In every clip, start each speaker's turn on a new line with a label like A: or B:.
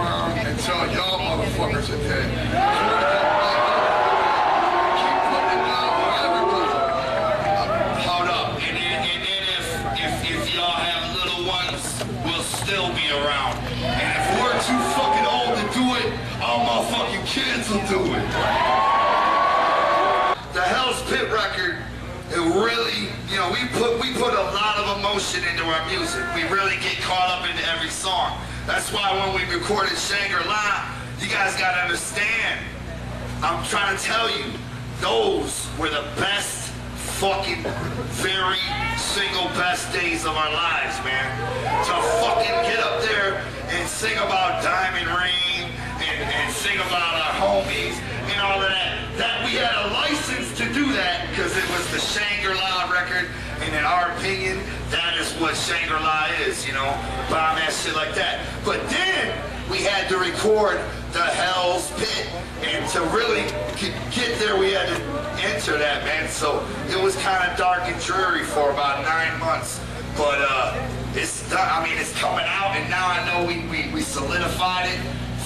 A: Be
B: around y'all motherfuckers down for.
A: Hold up. And then, and if, if y'all have little ones, we'll still be around. And if we're too fucking old to do it, all my fucking kids will do it. The Hell's Pit record, it really, you know, we put we put a lot of emotion into our music. We really get caught up into every song. That's why when we recorded Shangri-La, you guys gotta understand. I'm trying to tell you, those were the best fucking very single best days of our lives, man. To fucking get up there and sing about Diamond Rain and, and sing about our homies and all of that. That we had a license to do that because it was the Shangri-La record and in our opinion, that is what Shangri-La is, you know, bomb ass shit like that. But then we had to record the Hell's Pit, and to really get there, we had to enter that, man. So it was kind of dark and dreary for about nine months.
C: But uh, it's I mean it's coming out, and now I know we we, we solidified it.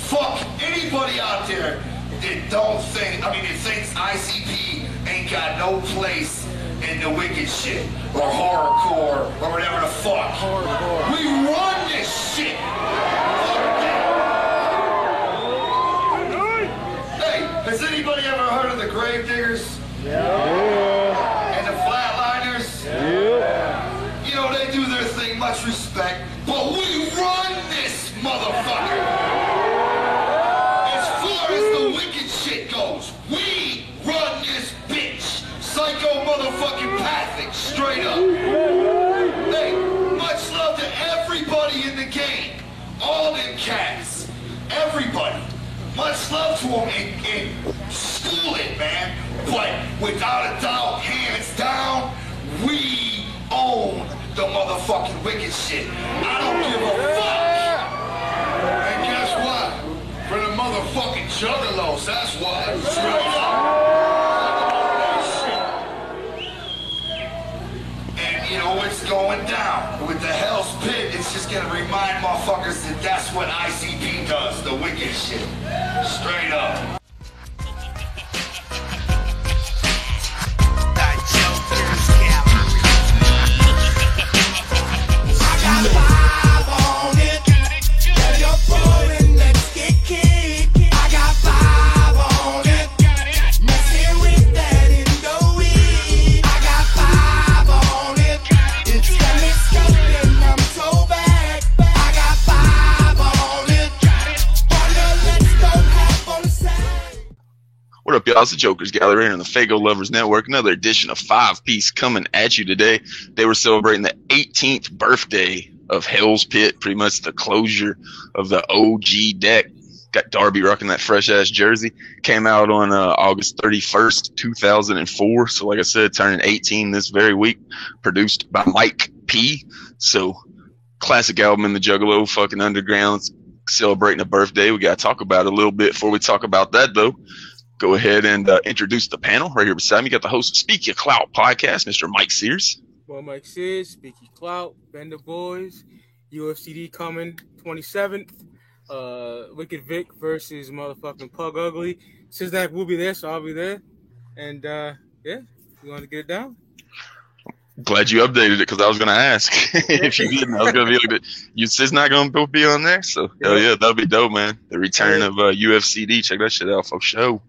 C: Fuck anybody out there that don't think. I mean, that thinks ICP ain't got no place in the wicked shit or horrorcore or whatever the fuck. We run this shit. Hey, has anybody ever heard of the Gravediggaz? Yeah. And the Flatlinerz? Yeah. You know, they do their thing, much respect, but we run Hey, much love to everybody in the game. All them cats. Everybody. Much love to them and school it, man. But without a doubt, hands down, we own the motherfucking wicked shit. I don't give a fuck.
B: And guess what? For the motherfucking juggalos, that's why. Straight up.
C: And you know what's going down with the Hell's Pit? It's just gonna remind motherfuckers that that's what ICP does, the wicked shit. Straight up.
D: What up, y'all? It's the Jokers Gallery and the Faygo Lovers Network. Another edition of Five Piece coming at you today. They were celebrating the 18th birthday of Hell's Pit, pretty much the closure of the OG deck. Got Darby rocking that fresh ass jersey. Came out on uh, August 31st, 2004. So, like I said, turning 18 this very week. Produced by Mike P. So, classic album in the Juggalo fucking underground. Celebrating a birthday. We got to talk about it a little bit before we talk about that, though go ahead and uh, introduce the panel right here beside me. Got the host of Speak Your Clout podcast, Mr. Mike Sears.
E: Well, Mike Sears, Speaky Clout, Bender Boys, UFCD coming 27th. Uh, Wicked Vic versus motherfucking Pug Ugly. Siznak will be there, so I'll be there. And uh, yeah, you want to get it down?
D: Glad you updated it because I was going to ask if you didn't. I was going to be like, "You sis not going to be on there?" So hell yeah, that'll be dope, man. The return of uh, UFCD. Check that shit out, folks. Show.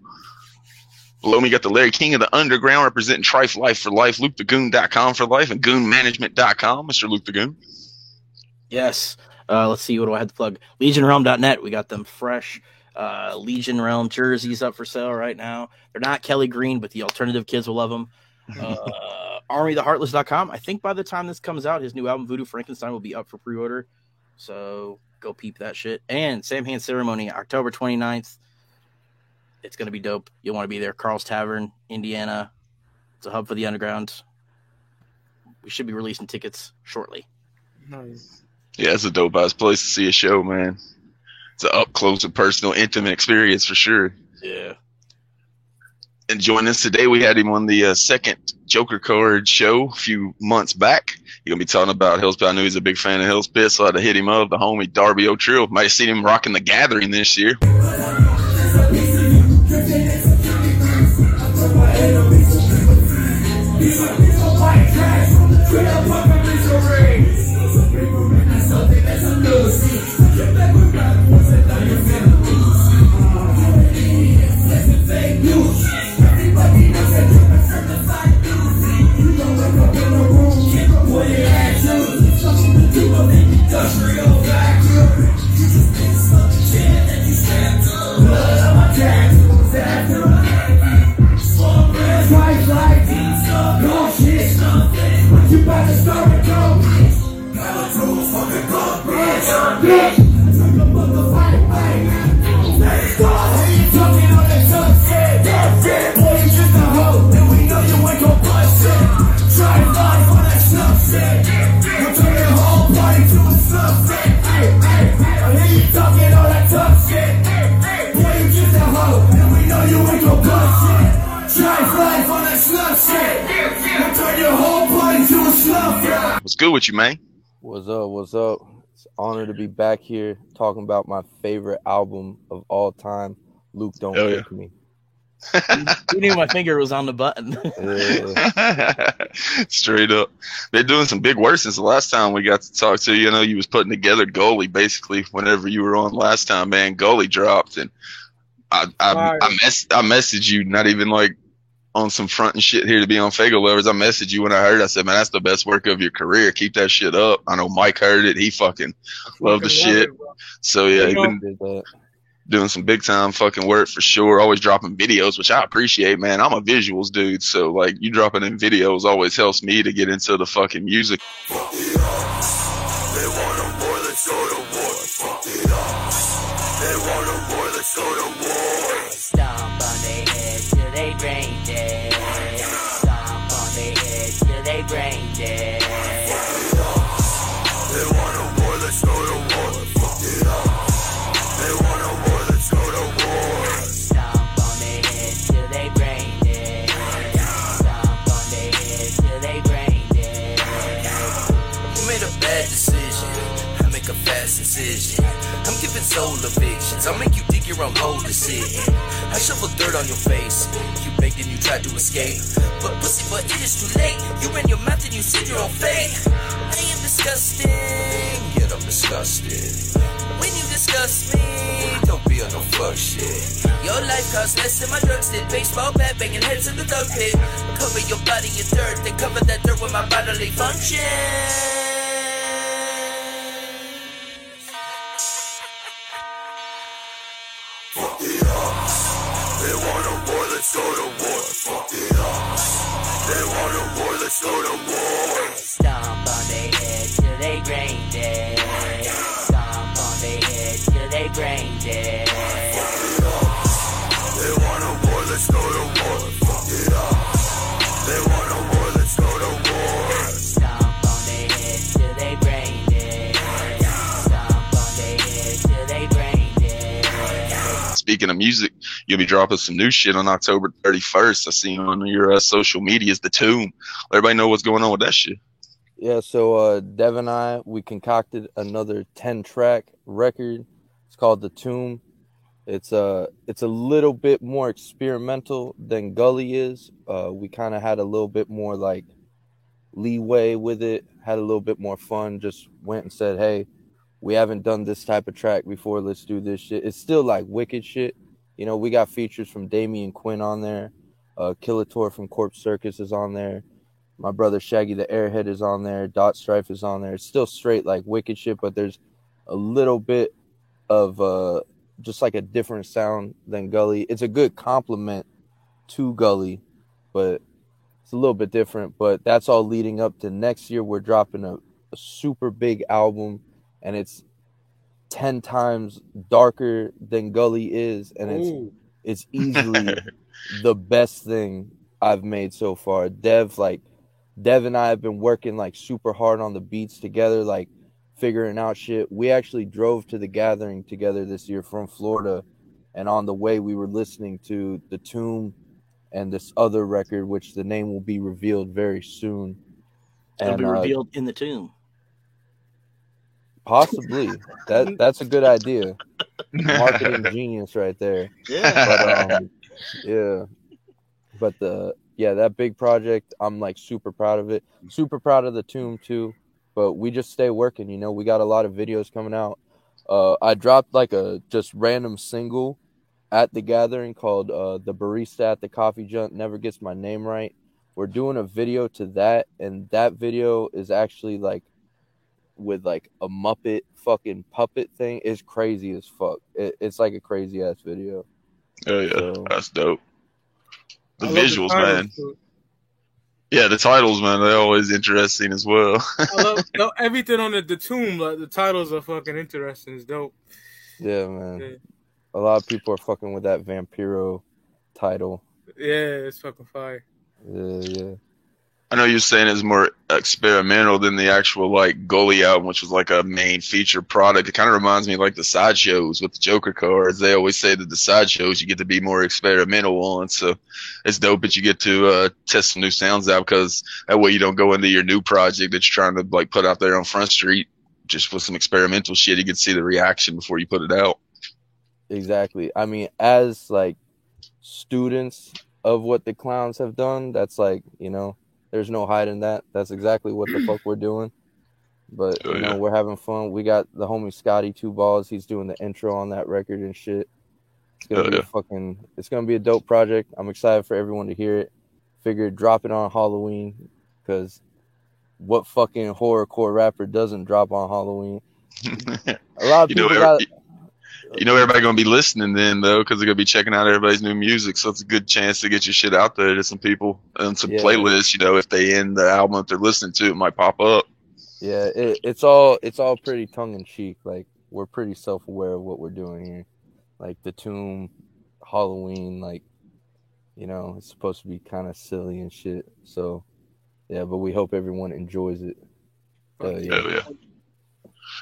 D: Below me got the Larry King of the Underground representing Trife Life for Life, LukeTheGoon.com for life, and GoonManagement.com. Mr. Luke the Goon.
F: Yes. Uh, let's see. What do I have to plug? LegionRealm.net. We got them fresh uh, Legion Realm jerseys up for sale right now. They're not Kelly Green, but the alternative kids will love them. Uh, ArmyTheHeartless.com. I think by the time this comes out, his new album Voodoo Frankenstein will be up for pre-order. So go peep that shit. And Samhain Ceremony, October 29th. It's going to be dope. You'll want to be there. Carl's Tavern, Indiana. It's a hub for the underground. We should be releasing tickets shortly.
E: Nice.
D: Yeah, it's a dope ass place to see a show, man. It's an up close and personal, intimate experience for sure.
F: Yeah.
D: And joining us today, we had him on the uh, second Joker card show a few months back. He's gonna be talking about Hell's Pit. I knew he's a big fan of Hell's Pit, so I had to hit him up. The homie Darby O'Trill. Might have seen him rocking the Gathering this year.
G: Turn your whole body to a slum.
D: What's good with you, man?
H: What's up? What's up? It's an honor to be back here talking about my favorite album of all time, Luke Don't
D: Hell yeah.
H: Me.
F: You knew my finger was on the button.
H: Yeah.
D: Straight up. they're doing some big work since the last time we got to talk to you. I know you was putting together Gully basically whenever you were on last time, man. Gully dropped and I I I, mess, I messaged you, not even like on some front and shit here to be on Faygo Lovers. I messaged you when I heard it. I said, man, that's the best work of your career. Keep that shit up. I know Mike heard it. He fucking love the shit.
E: it.
D: So yeah, he
E: know-
D: been doing some big time fucking work for sure. Always dropping videos, which I appreciate, man. I'm a visuals dude, so like you dropping in videos always helps me to get into the fucking music.
G: They want a war, let's go to war. Fuck it
I: soul evictions. I'll make you dig your own hole to sit in. I shovel dirt on your face. You begged and you tried to escape. But pussy, but it is too late. You ran your mouth and you said your own fate. I am disgusting. Yet I'm disgusted. When you disgust me, don't be on no fuck shit. Your life costs less than my drugs did. Baseball bat banging heads in the dog pit. Cover your body in dirt, then cover that dirt with my bodily function.
G: War. Fuck it up. They want a war, let's war.
J: Stomp on their head till they brain dead. Stomp on their head till they brain dead.
G: They want a war, let's go to war. Fuck it up. They want a war, let's go to war.
J: Stomp on their head till they brain dead.
D: Speaking of music, you'll be dropping some new shit on October 31st. I see on your uh, social medias, The Tomb. Let everybody know what's going on with that shit.
H: Yeah, so uh Dev and I we concocted another 10 track record. It's called The Tomb. It's uh it's a little bit more experimental than Gully is. Uh we kind of had a little bit more like leeway with it, had a little bit more fun, just went and said, "Hey, we haven't done this type of track before. Let's do this shit." It's still like wicked shit. You know, we got features from Damian Quinn on there. Uh Killator from Corpse Circus is on there. My brother Shaggy the Airhead is on there. Dot Strife is on there. It's still straight like wicked shit, but there's a little bit of uh just like a different sound than Gully. It's a good compliment to Gully, but it's a little bit different. But that's all leading up to next year. We're dropping a, a super big album, and it's ten times darker than Gully is, and it's
E: Ooh.
H: it's easily the best thing I've made so far. Dev, like, Dev and I have been working like super hard on the beats together, like figuring out shit. We actually drove to the gathering together this year from Florida, and on the way we were listening to The Tomb and this other record, which the name will be revealed very soon.
F: It'll
H: And
F: be
H: uh,
F: revealed in the tomb.
H: Possibly. That that's a good idea. Marketing genius right there.
F: Yeah.
H: but um yeah. But the yeah that big project i'm like super proud of it. Super proud of the tomb too. But we just stay working you know? We got a lot of videos coming out. Uh i dropped like a just random single at the gathering called uh the barista at the coffee junk. Never gets my name right. We're doing a video to that and that video is actually like with like a muppet fucking puppet thing is crazy as fuck it, it's like a crazy ass video
D: Oh yeah,
H: So-
D: that's dope. The
E: I love the
D: visuals, man. Yeah, the titles, man. They're always interesting as well.
E: I love no, everything on the, the tomb. Like the titles are fucking interesting. It's dope.
H: Yeah, man.
E: Yeah.
H: A lot of people are fucking with that Vampiro title.
E: Yeah, it's fucking fire.
H: Yeah, yeah.
D: I know you're saying it's more experimental than the actual like Gully album, which was like a main feature product. It kind of reminds me of, like the sideshows with the Joker cards. They always say that the sideshows you get to be more experimental on. So it's dope that you get to uh, test some new sounds out because that way you don't go into your new project that you're trying to like put out there on Front Street just with some experimental shit. You can see the reaction before you put it out.
H: Exactly. I mean, as like students of what the clowns have done, that's like, you know, there's no hiding that. That's exactly what the fuck we're doing. But
D: Oh,
H: you know,
D: yeah.
H: we're having fun. We got the homie Scotty Two Balls. He's doing the intro on that record and shit. It's gonna
D: Oh,
H: be a
D: yeah.
H: fucking. It's gonna be a dope project. I'm excited for everyone to hear it. Figured drop it on Halloween because what fucking horrorcore rapper doesn't drop on Halloween? A lot of
D: You know,
H: people
D: every-
H: got.
D: You know, everybody gonna be listening then though, because they're gonna be checking out everybody's new music. So it's a good chance to get your shit out there to some people and some
H: Yeah.
D: playlists. You know, if they end the album that they're listening to, it might pop up.
H: Yeah, it, it's all it's all pretty tongue in cheek. Like we're pretty self aware of what we're doing here. Like the tomb, Halloween, like you know, it's supposed to be kind of silly and shit. So yeah, but we hope everyone enjoys it. Yeah.
D: Oh, yeah.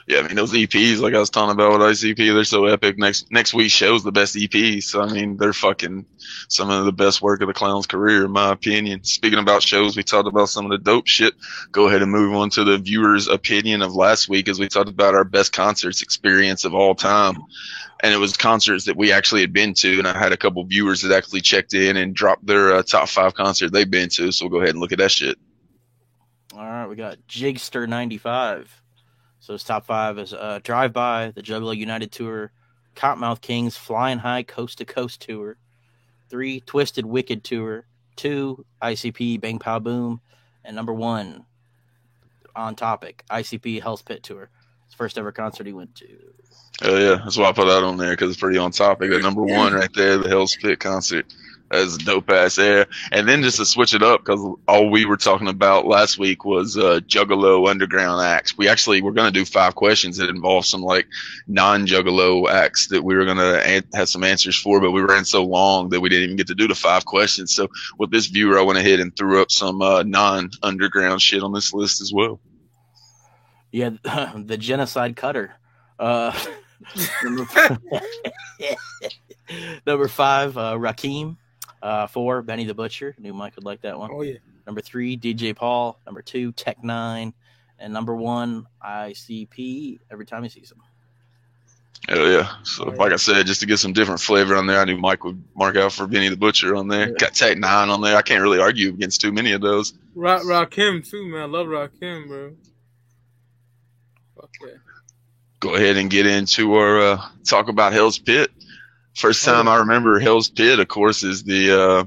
D: Yeah, I mean those EPs, like I was talking about with ICP, they're so epic. Next next week's show's the best EP, so I mean they're fucking some of the best work of the clown's career, in my opinion. Speaking about shows, we talked about some of the dope shit. Go ahead and move on to the viewers' opinion of last week, as we talked about our best concerts experience of all time, and it was concerts that we actually had been to, and I had a couple viewers that actually checked in and dropped their uh, top five concert they've been to. So we'll go ahead and look at that shit.
F: All right, we got Jigster ninety five. So his top five is uh, Drive By, the Juggalo United Tour, Kottonmouth Kings Flying High Coast to Coast Tour, three Twisted Wicked Tour, two ICP Bang Pow Boom, and number one on topic ICP Hell's Pit Tour. His first ever concert he went to.
D: Oh yeah, that's why I put that on there because it's pretty on topic. That number one right there, the Hell's Pit concert. That's a dope ass air. And then just to switch it up, because all we were talking about last week was uh, Juggalo underground acts. We actually were going to do five questions that involve some like non-Juggalo acts that we were going to an- have some answers for, but we ran so long that we didn't even get to do the five questions. So with this viewer, I went ahead and threw up some uh, non-underground shit on this list as well.
F: Yeah, the Genocide Cutter. Uh, number, number five, uh, Rakim. Uh, four, Benny the Butcher. Knew Mike would like that one.
E: Oh yeah.
F: Number three, DJ Paul. Number two, Tech N9ne. And number one, ICP. Every time he sees him.
D: Hell yeah. So, like I said, just to get some different flavor on there, I knew Mike would mark out for Benny the Butcher on there. Got Tech N9ne on there. I can't really argue against too many of those.
E: Rock Rakim too, man. I love Rakim, bro. Fuck yeah.
D: Go ahead and get into our uh, talk about Hell's Pit. First time I remember Hell's Pit, of course, is the uh,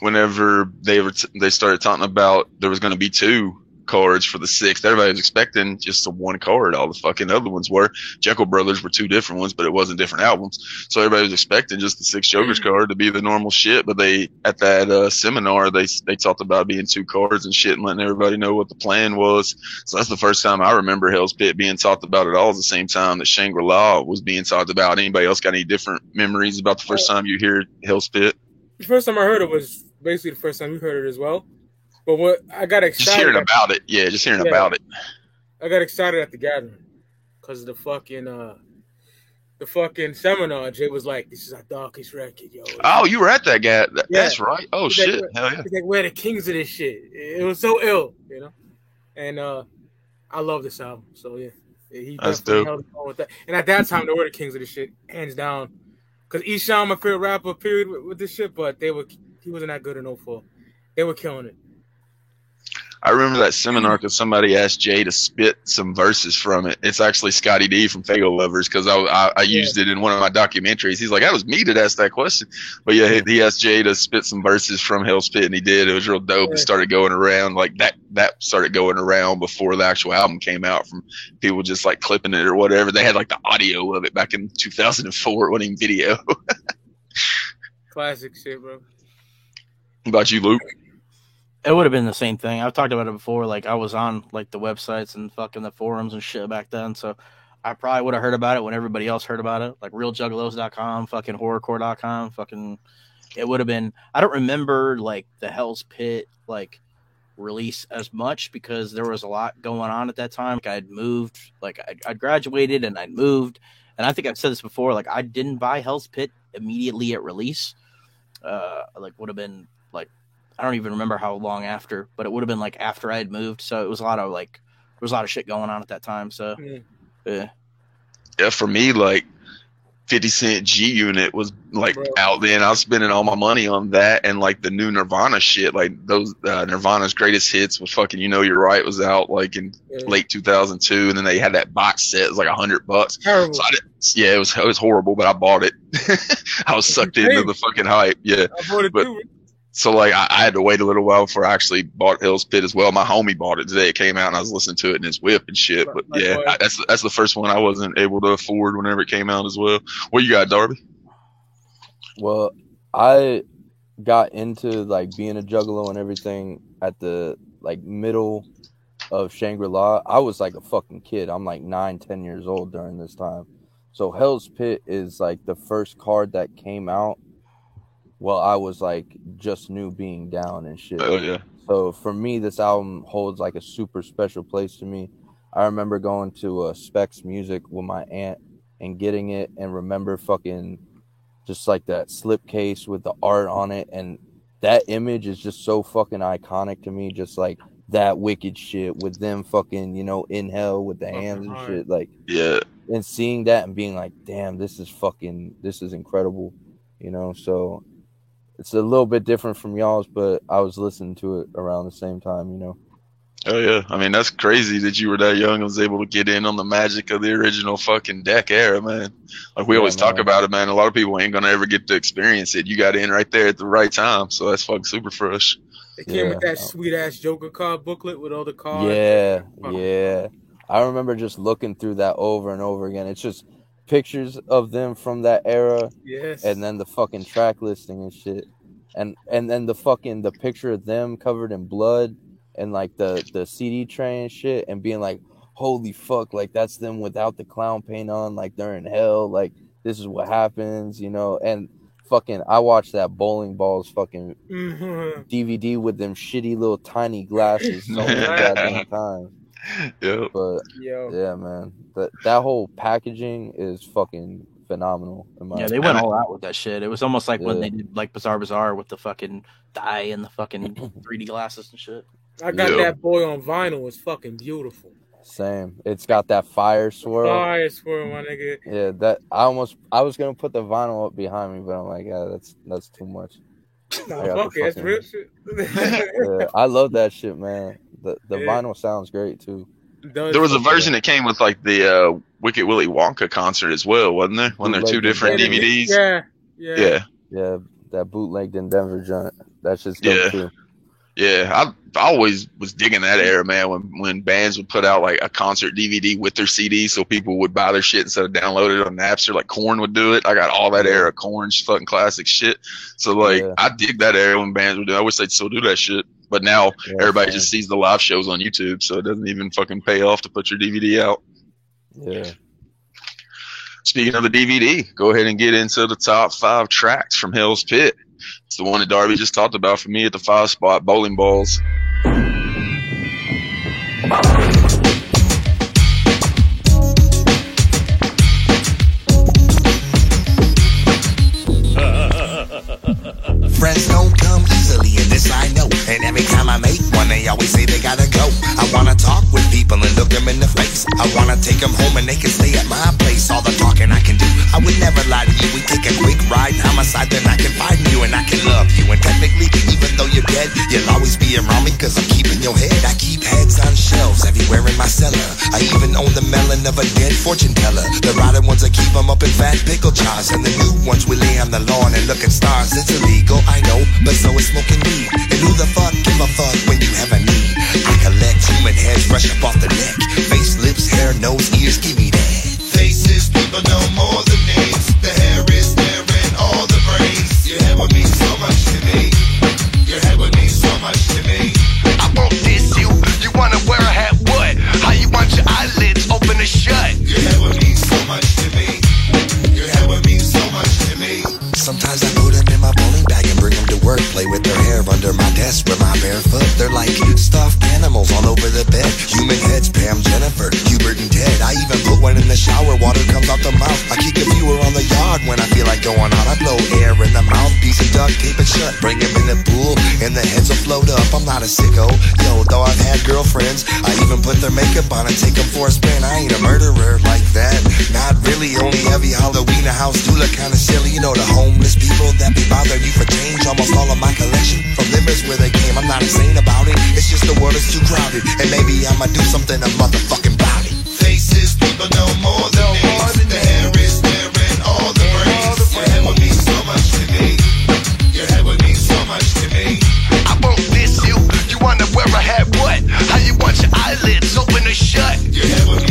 D: whenever they were t- they started talking about there was going to be two cards for the sixth. Everybody was expecting just the one card. All the fucking other ones were. Jeckel Brothers were two different ones, but it wasn't different albums. So everybody was expecting just the six Jokers card to be the normal shit. But they at that uh, seminar they they talked about being two cards and shit and letting everybody know what the plan was. So that's the first time I remember Hell's Pit being talked about at all. At the same time that Shangri La was being talked about. Anybody else got any different memories about the first time you hear Hell's Pit?
E: The first time I heard it was basically the first time you heard it as well. But what I got excited
D: Just hearing about it, yeah, just hearing
E: Yeah.
D: about it.
E: I got excited at the gathering because the fucking uh the fucking seminar. Jay was like, "This is our darkest record, yo."
D: Oh, you were at that guy. That-
E: Yeah.
D: That's right. Oh
E: He's
D: shit,
E: "We're-
D: hell yeah.
E: Like, we're the kings of this shit. It was so ill, you know. And uh I love this album. So yeah, he
D: That's dope.
E: held on with that. And at that time, they were the kings of this shit, hands down. Because Esham, my favorite rapper, period, with, with this shit, but they were he wasn't that good in 04. They were killing it.
D: I remember that seminar because somebody asked Jay to spit some verses from it. It's actually Scotty D from Faygo Lovers because I, I, I used it in one of my documentaries. He's like, that was me that asked that question. But yeah, he, he asked Jay to spit some verses from Hell's Pit and he did. It was real dope. It started going around like that, that started going around before the actual album came out from people just like clipping it or whatever. They had like the audio of it back in 2004. It wasn't even video.
E: Classic shit, bro.
D: How about you, Luke?
F: It would have been the same thing. I've talked about it before. Like I was on like the websites and fucking the forums and shit back then. So I probably would have heard about it when everybody else heard about it. Like realjuggalos.com, fucking horrorcore.com, fucking. It would have been. I don't remember like the Hell's Pit like release as much because there was a lot going on at that time. Like I'd moved, like I'd, I'd graduated and I'd moved, and I think I've said this before. Like I didn't buy Hell's Pit immediately at release. Uh, like would have been I don't even remember how long after, but it would have been like after I had moved. So it was a lot of like there was a lot of shit going on at that time. So
E: Yeah.
F: yeah,
D: Yeah, for me, like 50 Cent G Unit was like
E: Bro.
D: out then. I was spending all my money on that and like the new Nirvana shit. Like those uh, Nirvana's greatest hits was fucking You Know You're Right was out like in
E: Yeah.
D: late 2002. And then they had that box set. It was like a hundred bucks.
E: Terrible.
D: So I did, yeah, it was, it was horrible, but I bought it. I was sucked into the fucking hype. Yeah.
E: I bought it
D: But-
E: too.
D: So like I, I had to wait a little while before I actually bought Hell's Pit as well. My homie bought it today. It came out and I was listening to it in his whip and shit. But yeah, I, that's that's the first one I wasn't able to afford whenever it came out as well. What you got, Darby?
H: Well, I got into like being a juggalo and everything at the like middle of Shangri La. I was like a fucking kid. I'm like nine, ten years old during this time. So Hell's Pit is like the first card that came out while I was like just new being down and shit.
D: Oh yeah,
H: So for me, this album holds like a super special place to me. I remember going to uh, Specs Music with my aunt and getting it, and remember fucking just like that slipcase with the art on it, and that image is just so fucking iconic to me. Just like that wicked shit with them fucking you know in hell with the hands and shit, like
D: yeah.
H: and seeing that and being like, damn, this is fucking, this is incredible, you know. So it's a little bit different from y'all's, but I was listening to it around the same time, you know.
D: Oh yeah. I mean, that's crazy that you were that young and was able to get in on the magic of the original fucking deck era, man. Like we
H: Yeah,
D: always talk about it, man. A lot of people ain't gonna ever get to experience it. You got in right there at the right time, so that's fucking super fresh.
E: It came with that sweet ass Joker card booklet with all the cards.
H: Yeah,
E: Fuck.
H: yeah. I remember just looking through that over and over again. It's just pictures of them from that era,
E: Yes.
H: and then the fucking track listing and shit, and and then the fucking the picture of them covered in blood and like the the CD tray and shit, and being like, holy fuck, like that's them without the clown paint on, like they're in hell, like this is what happens, you know, and fucking I watched that bowling balls fucking
E: Mhm.
H: DVD with them shitty little tiny glasses so many goddamn times.
D: Yep.
H: But
E: Yo.
H: yeah, man, that that whole packaging is fucking phenomenal. In my
F: yeah, they went all out with that shit. It was almost like when they did like Bizarre Bizarre with the fucking dye and the fucking 3D glasses and shit.
E: I got
D: Yo.
E: that boy on vinyl. It's fucking beautiful.
H: Same. It's got that fire swirl.
E: Fire swirl, my nigga.
H: Yeah, that I almost I was gonna put the vinyl up behind me, but I'm like, yeah, that's that's too much.
E: Nah,
H: I got
E: fuck
H: the
E: it. That's real shit.
H: Yeah, I love that shit, man. The the
E: Yeah.
H: vinyl sounds great too.
D: There was a version that came with like the uh, Wicked Willy Wonka concert as well, wasn't there? When there two different
H: Denver.
D: DVDs.
E: Yeah. Yeah.
D: Yeah.
H: Yeah, that bootlegged in Denver joint. That's just
D: Yeah.
H: too.
D: Yeah, I, I always was digging that era, man. When when bands would put out like a concert DVD with their CD, so people would buy their shit instead of download it on Napster, like Korn would do it. I got all that era Korn's fucking classic shit. So like,
H: Yeah.
D: I dig that era when bands would do. it. I wish they'd still do that shit. But now
H: Yeah,
D: everybody
H: same.
D: just sees the live shows on YouTube, so it doesn't even fucking pay off to put your DVD out.
H: Yeah.
D: Speaking of the DVD, go ahead and get into the top five tracks from Hell's Pit. It's the one that Darby just talked about for me at the five spot, Bowling Balls.
K: I wanna take them home and they can stay at my place. All the talking I can do, I would never lie to you. We take a quick ride, homicide, then I can find you and I can love you. And technically, even though you're dead, you'll always be around me cause I'm keeping your head. I keep heads on shelves everywhere in my cellar. I even own the melon of a dead fortune teller. The rotted ones I keep them up in fat pickle jars. And the new ones we lay on the lawn and look at stars. It's illegal, I know, but so is smoking weed. And who the fuck give a fuck when you have a need? I collect human heads fresh up off the neck. Face, lips, hair, nose, ears, give me that. Faces, people know more than names. The hair is there and all the brains. Your head would mean so much to me. Your head would mean so much to me.
I: I won't diss you. You wanna wear a hat? What? How you want your eyelids open or shut?
K: Your head would mean so much to me. Your head would mean so much to me. Sometimes I put them in my bowling bag and bring them to work. Play with their hair under my desk with my bare foot. They're like stuffed animals all over the bed. Human heads, Pam, Jennifer, Hubert, and Ted. I even put one in the shower, water comes out the mouth. I kick a viewer on the yard when I feel like going out. I blow air in the mouthpiece and duct tape it shut. Bring him in the pool, and the heads will float up. I'm not a sicko, yo, though I've had girlfriends. I even put their makeup on and take them for a spin. I ain't a murderer like that. Not really, only heavy Halloween, a house do look kinda silly. You know, the homeless people that be bothering you for change. Almost all of my collection from limits where they came. I'm not insane about it, it's just the world is too crowded. And maybe I'ma do something a motherfucking about it. Faces, people know more than names. The hair is there and all the brains. Your head would mean so much to me. Your head would mean so much to me.
L: I won't miss you. You wonder where I had what? How you want your eyelids open or shut?
K: Your head would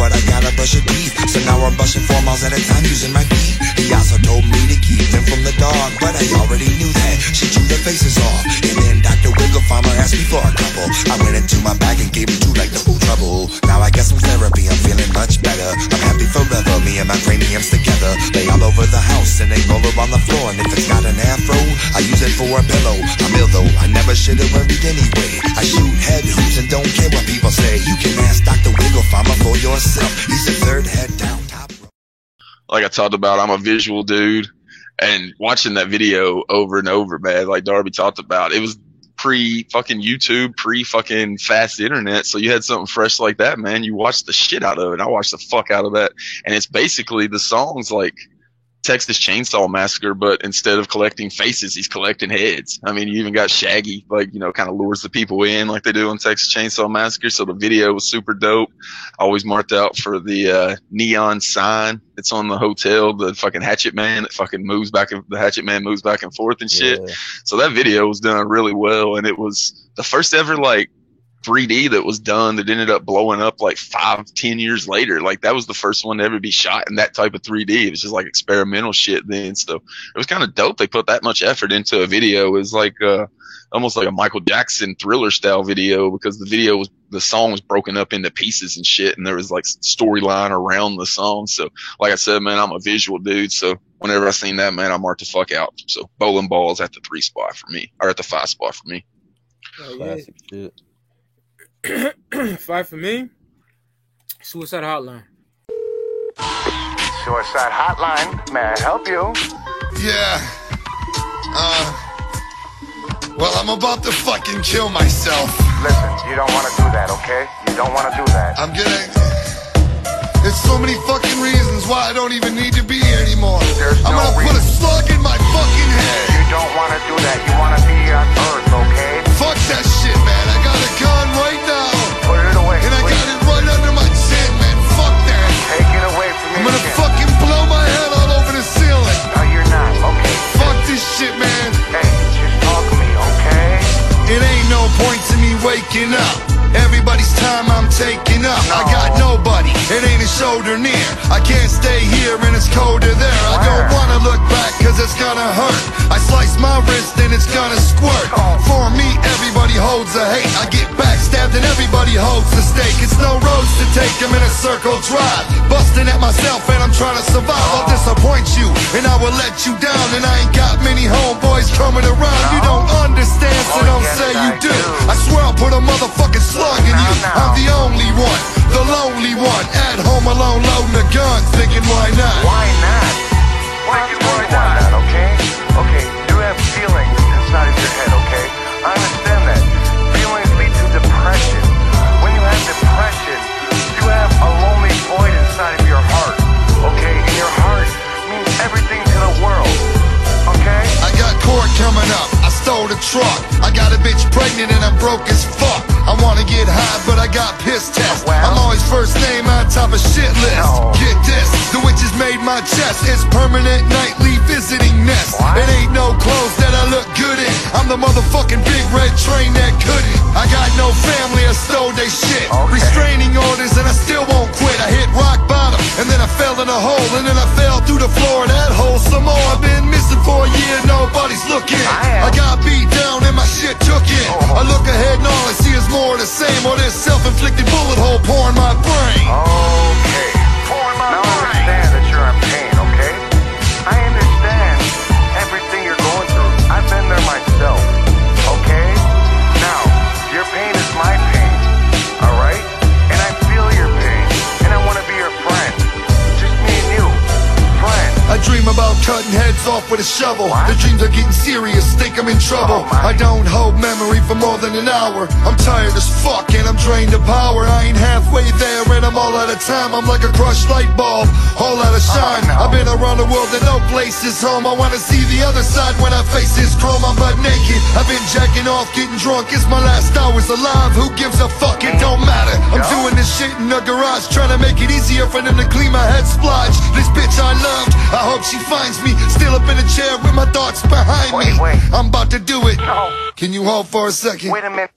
K: but I gotta brush your teeth. So now I'm brushing four miles at a time using my feet. He also told me to keep them from the dog, but I already knew that. She drew their faces off. And then Dr. Wiggle Farmer asked me for a couple. I went into my bag and gave him two like the food trouble. Now I some therapy, I'm feeling much better. I'm happy forever, me and my craniums together. Lay all over the house and they the floor. And if it's got an afro, I use it for a pillow. I'm ill though, I never should have worried anyway. I shoot head hoops and don't care what people say. You can ask Dr. Wiggle Farmer for yourself. He's the third head down.
D: like I talked about, I'm a visual dude, and watching that video over and over, man, like Darby talked about, it was pre fucking YouTube, pre fucking fast internet. So you had something fresh like that, man. You watched the shit out of it. I watched the fuck out of that, and it's basically the songs like Texas Chainsaw Massacre, but instead of collecting faces, he's collecting heads. I mean, you even got Shaggy, like, you know, kind of lures the people in like they do on Texas Chainsaw Massacre. So the video was super dope. Always marked out for the, uh, neon sign. It's on the hotel, the fucking Hatchet Man that fucking moves back and the Hatchet Man moves back and forth and shit.
H: Yeah.
D: So that video was done really well. And it was the first ever, like, 3D that was done that ended up blowing up like five, ten years later. Like that was the first one to ever be shot in that type of 3D. It was just like experimental shit then. So it was kind of dope. They put that much effort into a video. It was like, uh, almost like a Michael Jackson thriller style video because the video was, the song was broken up into pieces and shit. And there was like storyline around the song. So like I said, man, I'm a visual dude. So whenever I seen that, man, I marked the fuck out. So bowling balls at the three spot for me or at the five spot for me.
E: Oh, yeah.
H: Classic shit.
E: Five for me. Suicide Hotline.
L: Suicide hotline. May I help you?
B: Yeah. Uh. Well, I'm about to fucking kill myself.
L: Listen, you don't want to do that, okay? You don't want to do that.
B: I'm getting. There's so many fucking reasons why I don't even need to be here anymore.
L: There's
B: I'm
L: no
B: gonna put a slug in my fucking head.
L: You don't want to do that. You want to be on Earth, okay?
B: Fuck that shit, man. I got a gun right now.
L: Put it away.
B: And I
L: please.
B: got it right under my chin, man. Fuck that.
L: Take it away from
B: I'm gonna fucking blow my head all over the ceiling.
L: No, you're not. Okay.
B: Fuck this shit, man.
L: Hey, just talk to me, okay?
B: It ain't no point to me waking up. Everybody's time I'm taking up. I got nobody. It ain't a shoulder near. I can't stay here and it's colder there. I don't wanna look back cause it's gonna hurt. I slice my wrist and it's gonna squirt. For me, everybody holds a hate. I get backstabbed and everybody holds the stake. It's no roads to take, I'm in a circle drive. Busting at myself and I'm trying to survive. I'll disappoint you and I will let you down. And I ain't got many homeboys coming around. You don't understand, so don't say you do. I swear I'll put a motherfucking slug in you. I'm the only one, the lonely one. At home alone, loading a gun, thinking why not?
L: Why not? Why you why not? Okay? Okay, you have feelings inside of your head, okay? I understand that. Feelings lead to depression. When you have depression, you have a lonely void inside of your heart. Okay? And your heart means everything to the world. Okay?
B: I got court coming up. I stole the truck. I got a bitch pregnant and I'm broke as fuck. I wanna get high, but I got piss test. I'm always first name on top of shit list. Oh. Get this, the witches made my chest. It's permanent nightly visiting nest. It ain't no clothes that I look good in. I'm the motherfucking big red train that couldn't. I got no family, I stole they shit. Restraining orders and I still won't quit. I hit rock bottom and then I fell in a hole and then I fell through the floor of that hole some more. I've been missing for a year, nobody's looking. I got beat down and my shit took in. I look ahead and all I see is more of the same. Or this self-inflicted bullet hole pouring my brain.
L: Okay. Now understand that you're in pain,
B: dream about cutting heads off with a shovel. The dreams are getting serious, think I'm in trouble. Oh I don't hold memory for more than an hour. I'm tired as fuck and I'm drained of power. I ain't halfway there and I'm all out of time. I'm like a crushed light bulb, all out of oh, shine. I've been around the world and no place is home. I wanna see the other side when I face this chrome. I'm butt naked. I've been jacking off, getting drunk. It's my last hours alive. Who gives a fuck? It don't matter. I'm doing this shit in the garage, trying to make it easier for them to clean my head splodge. This bitch I loved, I hope she finds me still up in a chair with my thoughts behind me. I'm about to do it. No. Can you hold for a second? Wait a minute.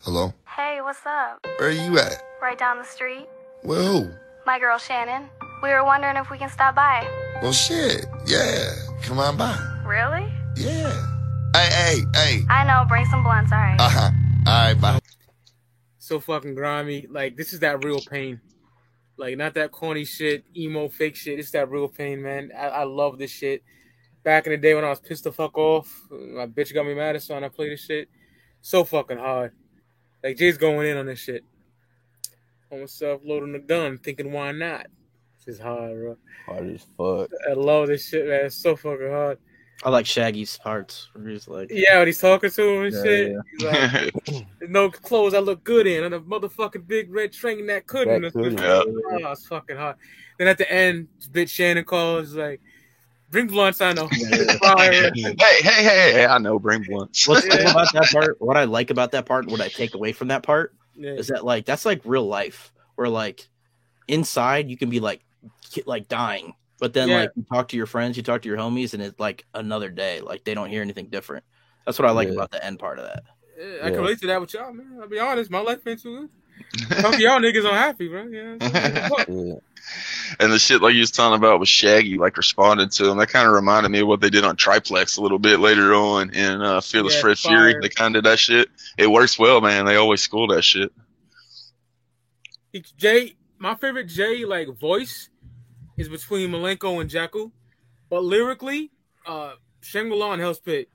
B: Hello?
M: Hey, what's up?
B: Where are you at?
M: Right down the street.
B: Well, who?
M: My girl Shannon. We were wondering if we can stop by.
B: Well, shit. Yeah. Come on by.
M: Really?
B: Yeah. Hey, hey, hey.
M: I know, bring some blunts, alright.
B: Uh huh. All right, bye.
E: So fucking grimy. Like this is that real pain. Like not that corny shit, emo fake shit. It's that real pain, man. I, I love this shit. Back in the day when I was pissed the fuck off, my bitch got me mad as and I play this shit. So fucking hard. Like Jay's going in on this shit. On myself loading the gun, thinking why not? This is hard, bro.
H: Hard as fuck.
E: I love this shit, man. It's so fucking hard.
F: I like Shaggy's parts where he's like,
E: Yeah, when he's talking to him and
F: Yeah,
E: shit.
F: yeah.
E: Like, no clothes I look good in, and a motherfucking big red train that couldn't.
H: That couldn't, yeah.
E: Oh, it's fucking hard. Then at the end, bitch Shannon calls like, "Bring blunts, I know." Fire.
D: hey, hey, hey, hey, I know, bring blunts.
F: What's cool about that part? What I like about that part, what I take away from that part,
E: Yeah.
F: is that like that's like real life, where like inside you can be like like dying, but then
E: Yeah.
F: like you talk to your friends, you talk to your homies, and it's like another day. Like they don't hear anything different. That's what I like
H: Yeah.
F: about the end part of that.
E: Yeah, I can relate to that with y'all, man. I'll be honest, my life ain't too good. Some of y'all niggas unhappy, bro. Yeah.
H: Yeah.
D: And the shit like you was talking about with Shaggy, like responded to him. That kind of reminded me of what they did on Triplex a little bit later on in uh, Fearless
E: Yeah,
D: Fred
E: fire.
D: Fury. They kind of did that shit. It works well, man. They always school that shit.
E: Jay, my favorite Jay like voice is between Milenko and Jeckel, but lyrically, uh, Shangri-La and Hell's Pit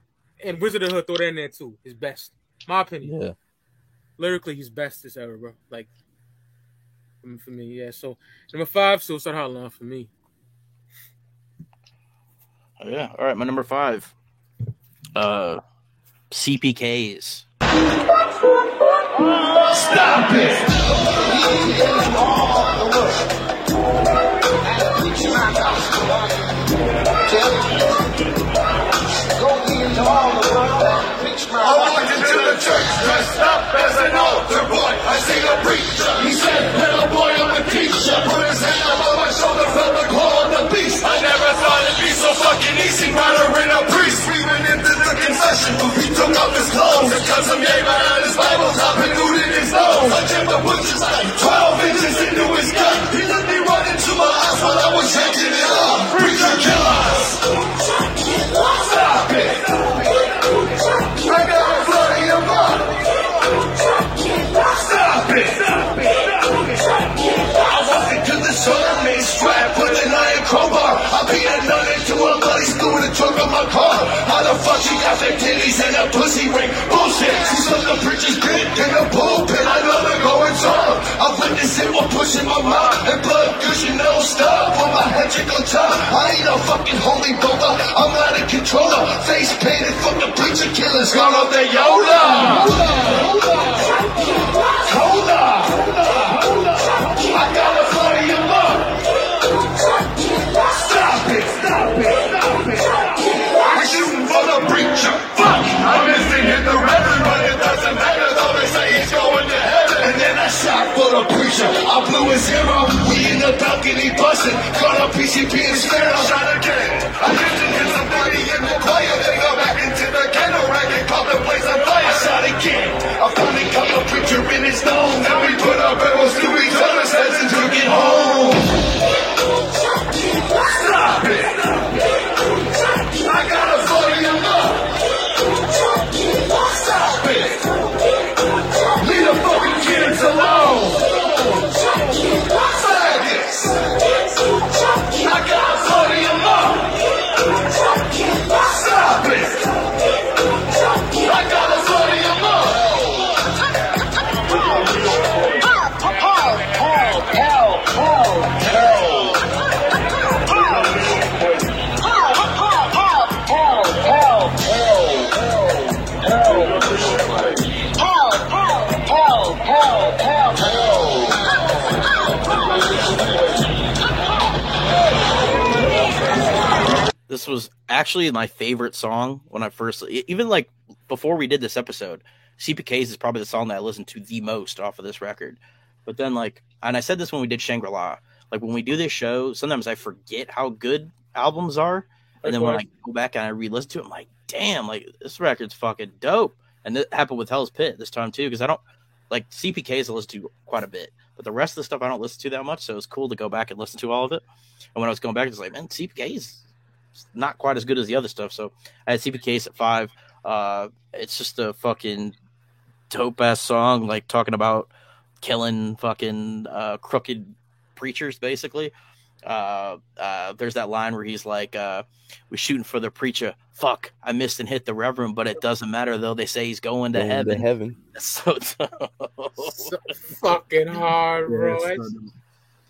E: and Wizard of the Hood throw that in there too. His best, my opinion.
H: Yeah.
E: Lyrically, he's best this era, bro. Like for me, for me, yeah. So number five, Suicide Hotline for me.
F: Oh, yeah. All right, my number five, uh, CPKs.
G: Stop it! Dressed up as an altar boy. I seen a preacher. He said, little boy, I'm a teacher. Put his hand on my shoulder, felt the the. I never thought it'd be so fucking easy. Murdering a priest. Into the. He took off his clothes and cut some out of his Bible top and looted his nose. I jammed the butcher's knife 12 inches into his gut. He my eyes while I was yanking it up. Killers! Trunk of my car. How the fuck she got them titties and a pussy ring? Bullshit! She sucked the preacher's dick in the pulpit. I love it going on. I witnessed it while pushing my mouth and blood gushing no stop on my head trickle top. I ain't a fucking holy brother. I'm not a controller. Face painted from the preacher killers. Gone off their Yoda. Hold up. Hold I got a bloody amount. The reverend, but it doesn't matter though. They say he's going to heaven. And then I shot for the preacher. I blew his zero. We in the balcony busting. Caught a PCP and stared. I shot again. I to hit somebody in the choir. They go back into the ghetto rack and caught the place on fire. I shot again. I finally caught the preacher in his nose. Then we put our barrels to each other's heads and took it home.
F: Actually my favorite song when I first, even like before we did this episode. CPK's is probably the song that I listened to the most off of this record. But then, like, and I said this when we did Shangri La, like when we do this show, sometimes I forget how good albums are, and then when I go back and I re-listen to it, I'm like, damn, like this record's fucking dope. And that happened with Hell's Pit this time too, because I don't like CPK's I listen to quite a bit, but the rest of the stuff I don't listen to that much. So it's cool to go back and listen to all of it. And when I was going back, it's like, man, CPK's not quite as good as the other stuff. So I had CPK's at five. Uh, it's just a fucking dope ass song, like talking about killing fucking uh, crooked preachers, basically. Uh, uh, there's that line where he's like, uh, "We're shooting for the preacher. Fuck, I missed and hit the reverend, but it doesn't matter though. They say he's going to
G: Going to
F: heaven.
G: heaven.
F: That's so.
E: So fucking hard, bro.
F: Yeah, it's so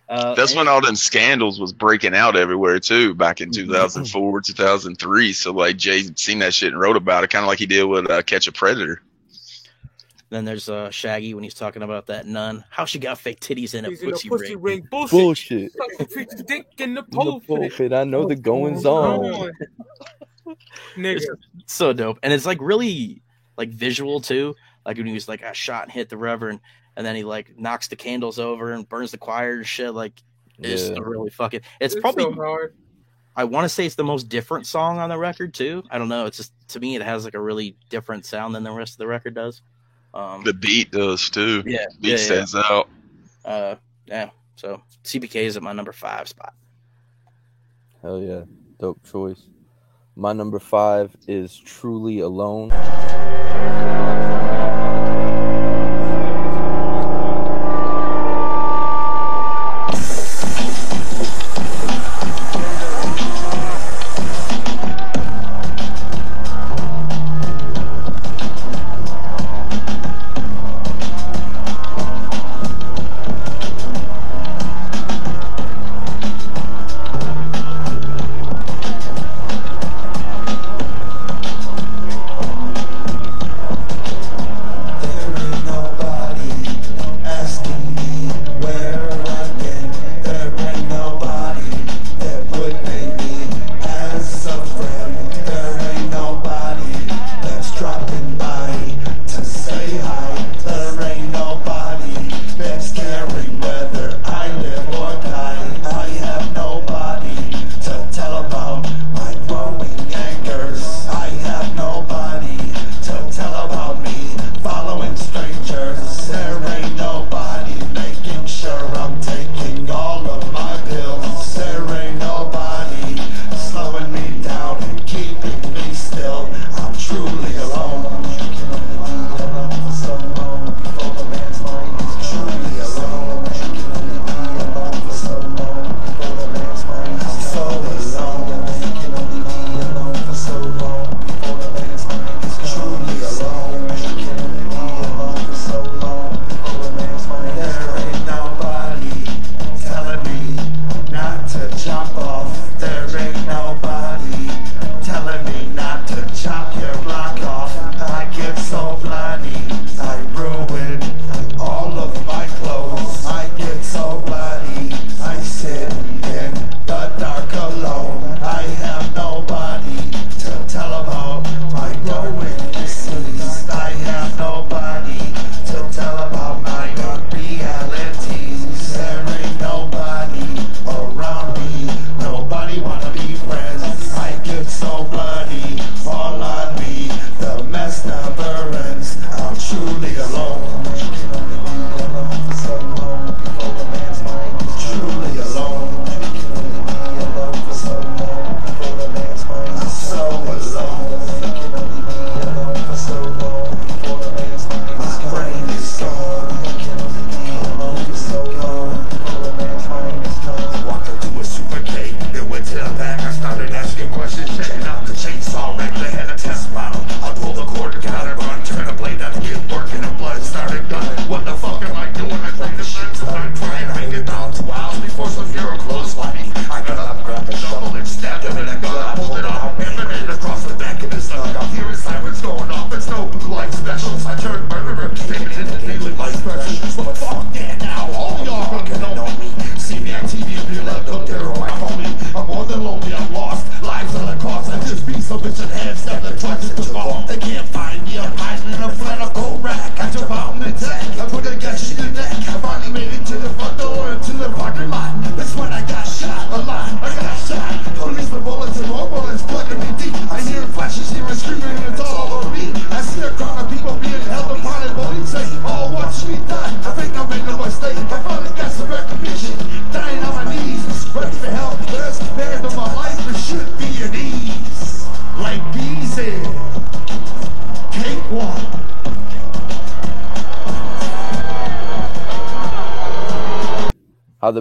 F: Uh,
D: That's when all them scandals was breaking out everywhere too, back
F: Mm-hmm.
D: in 2004, 2003. So like Jay seen that shit and wrote about it, kind of like he did with uh, Catch a Predator.
F: Then there's uh, Shaggy when he's talking about that nun. How she got fake titties in a
E: He's in a
F: pussy,
E: pussy
F: ring.
E: ring. Bullshit.
G: Bullshit.
E: Fucking dick in the
G: In the
E: pulpit.
G: pulpit, I know the goings on.
E: Nigga.
F: So dope, and it's like really like visual too. Like when he was like, I shot and hit the reverend, and then he like knocks the candles over and burns the choir and shit. Like it's
G: Yeah.
F: really fucking. It's,
E: It's
F: probably
E: so hard.
F: I want to say it's the most different song on the record too. I don't know. It's just to me it has like a really different sound than the rest of the record does. Um,
D: The beat does too.
F: Yeah,
D: beat
F: yeah, yeah.
D: stands out.
F: uh, yeah. So CPK is at my number five spot.
G: Hell yeah, dope choice. My number five is Truly Alone.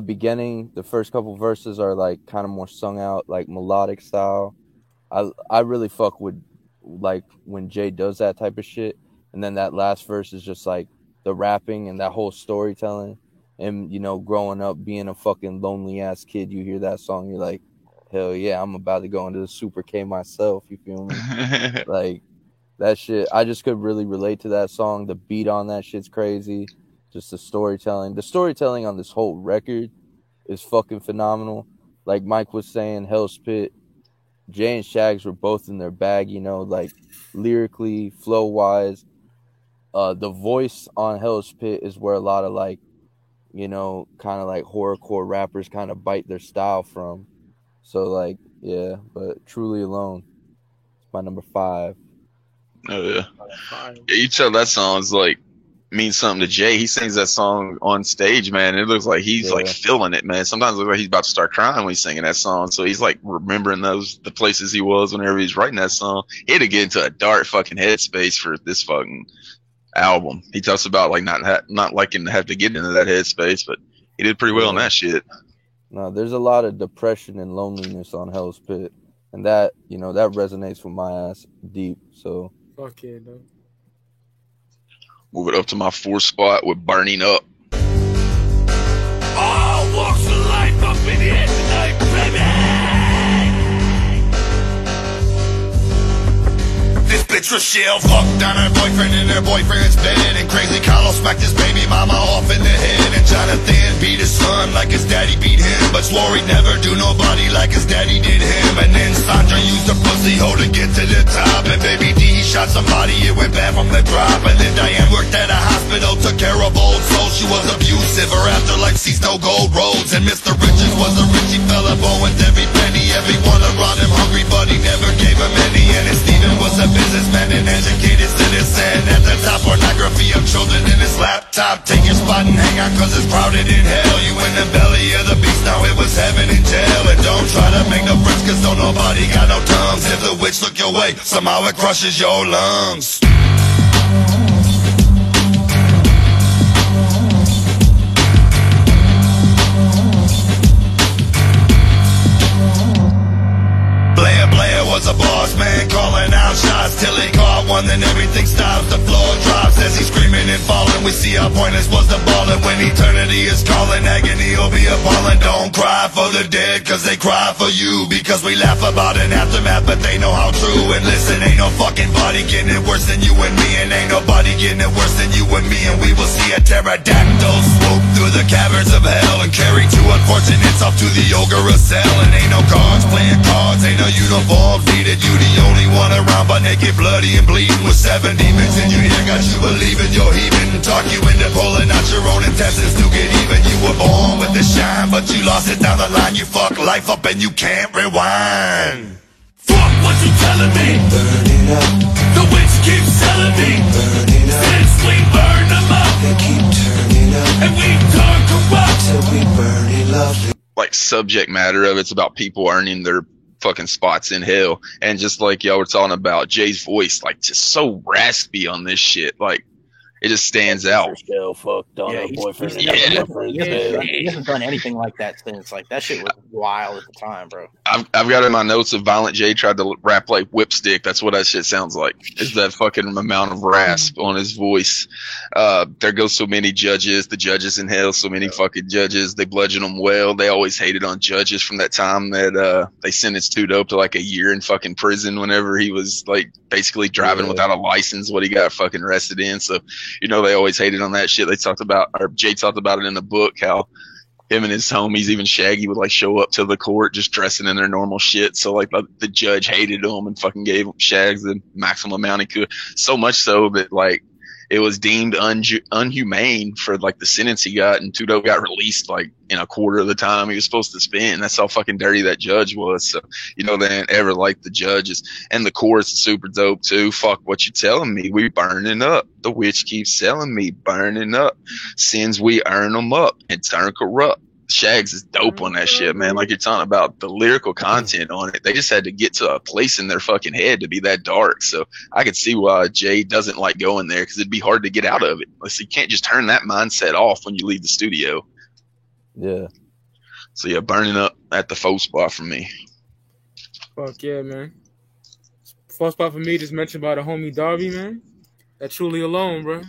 H: Beginning, the first couple verses are like kind of more sung out, like melodic style. I I really fuck with like when Jay does that type of shit, and then that last verse is just like the rapping and that whole storytelling. And you know, growing up being a fucking lonely ass kid, you hear that song, you're like, hell yeah, I'm about to go into the Super K myself. You feel me? like that shit. I just could really relate to that song. The beat on that shit's crazy. Just the storytelling. The storytelling on this whole record is fucking phenomenal. Like Mike was saying, Hell's Pit, Jay and Shags were both in their bag, you know, like lyrically, flow wise. Uh, the voice on Hell's Pit is where a lot of like, you know, kind of like horrorcore rappers kind of bite their style from. So like, yeah, but truly alone, it's my number five.
D: Oh yeah. yeah. You tell that song's like means something to Jay. He sings that song on stage, man. It looks like he's
H: Yeah.
D: like feeling it, man. Sometimes it looks like he's about to start crying when he's singing that song. So he's like remembering those the places he was whenever he's writing that song. He had to get into a dark fucking headspace for this fucking album. He talks about like not ha- not liking to have to get into that headspace, but he did pretty well on that shit.
H: No, there's a lot of depression and loneliness on Hell's Pit, and that you know that resonates with my ass deep. So
E: Fuck yeah, dog.
D: Move it up to my fourth spot with burning up.
G: All walks of life up in tonight,
K: This bitch Rochelle fucked on her boyfriend in her boyfriend's bed And crazy. Carlos smacked his baby mama off in the head And Jonathan beat his son like his daddy beat him. But he'd never do nobody like his daddy did him. And then Sandra used a pussy hole to get to the top. And baby D shot somebody, it went bad from the drop. And then Diane worked at a hospital, took care of old souls. She was abusive, her afterlife sees no gold roads. And Mr. Richards was a richie fella, with every penny Everyone around him hungry, but he never gave him any. And then Steven was a businessman, an educated citizen At the top, pornography of children in his laptop. Take your spot and hang out, cause it's crowded in hell. You in the belly of the beast, now it was heaven in jail And don't try to make no friends, cause don't nobody got no tongues. If the witch look your way, somehow it crushes your lungs till he one, then everything stops. The floor drops as he's screaming and falling. We see how pointless was the ball, and when eternity is calling, agony will be appalling. Don't cry for the dead, cause they cry for you. Because we laugh about an aftermath, but they know how true. And listen, ain't no fucking body getting it worse than you and me, and ain't nobody getting it worse than you and me. And we will see a pterodactyl swoop through the caverns of hell and carry two unfortunates off to the ogre cell. And ain't no cards playing cards, ain't no uniforms needed. You the only one around, but naked, bloody, and bleeding with seven demons in your ear. Got you believing you're heaving, talk you into pulling out your own intestines to get even. You were born with the shine, but you lost it down the line. You fuck life up and you can't rewind. Fuck what you telling me. Burn it up. The witch keeps telling me. Burn it up. Since we burn them up. They keep turning up. And we turn corrupt. Till we burn it lovely.
D: like subject matter of it's about people earning their fucking spots in hell. And just like y'all were talking about jay's voice like just so raspy on this shit. Like it just stands out
H: Still fucked on
F: Yeah,
H: her
F: he's,
H: boyfriend.
F: he's
D: Yeah.
F: never-
H: boyfriend's
F: he, hasn't
H: bed.
F: done, he hasn't done anything like that since. Like that shit was wild at the time, bro.
D: I've, I've got in my notes of violent j tried to rap like whipstick that's what that shit sounds like is that fucking amount of rasp on his voice uh there goes so many judges the judges in hell so many fucking judges they bludgeon them well they always hated on judges from that time that uh they sentenced 2 Dope to like a year in fucking prison whenever he was like basically driving
H: Yeah.
D: without a license what he got fucking arrested in so you know they always hated on that shit they talked about or jay talked about it in the book how him and his homies, even Shaggy, would like show up to the court just dressing in their normal shit. So like the, judge hated him and fucking gave Shags the maximum amount he could. So much so that like it was deemed unhumane for like the sentence he got, and 2 Dope got released like in a quarter of the time he was supposed to spend. That's how fucking dirty that judge was. So you know they didn't ever like the judges, and the chorus is super dope too. Fuck what you telling me? We burning up. The witch keeps selling me burning up. Sins we earn them up and turn corrupt. Shags is dope on that mm-hmm. shit, man. Like you're talking about the lyrical content on it. They just had to get to a place in their fucking head to be that dark. So I could see why Jay doesn't like going there because it'd be hard to get out of it. Like, you can't just turn that mindset off when you leave the studio.
H: Yeah.
D: So yeah, burning up at the faux spot for me.
E: Fuck yeah, man. First spot for me, just mentioned by the homie Darby, man. That truly alone, bro.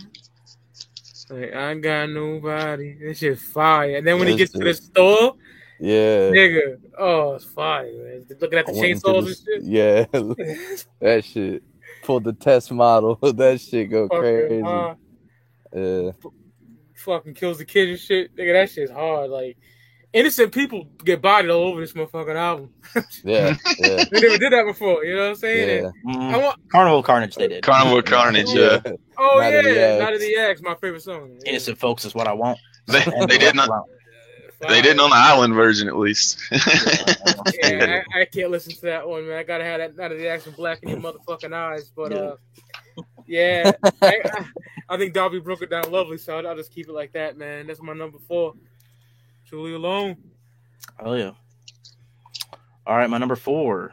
E: Like, I got nobody. That shit fire. And then when he gets to the store,
H: Yeah.
E: nigga, oh, it's fire, man. Looking at the chainsaws
H: the-
E: and shit.
H: Yeah. that shit. Pulled the test model. that shit go
E: Fucking
H: crazy.
E: hard.
H: Yeah.
E: Fucking kills the kid and shit. Nigga, that shit's hard. Like, innocent people get bodied all over this motherfucking album.
H: Yeah. Yeah.
E: they never did that before. You know what I'm saying?
H: Yeah.
E: And I want.
F: Mm-hmm. Carnival Carnage they did.
D: Carnival Carnage, yeah.
E: Oh
F: Night
E: yeah,
F: of.
E: Night of the Axe, my favorite song.
F: Innocent folks is what I want.
D: They, they did not. They didn't on the island version, at least.
E: Yeah, I, I can't listen to that one, man. I gotta have that Night of the Axe and black in your motherfucking eyes. But uh, yeah, I, I, I think Darby broke it down lovely, so I'll, I'll just keep it like that, man. That's my number four. Truly alone.
F: Oh yeah. All right, my number four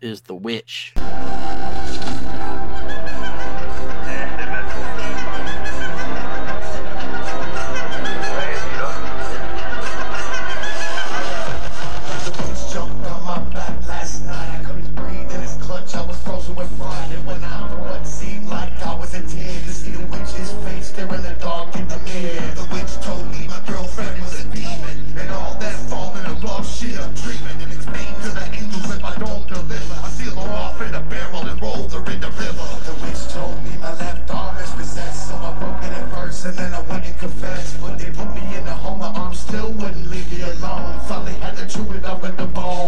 F: is The Witch.
G: the
F: ball.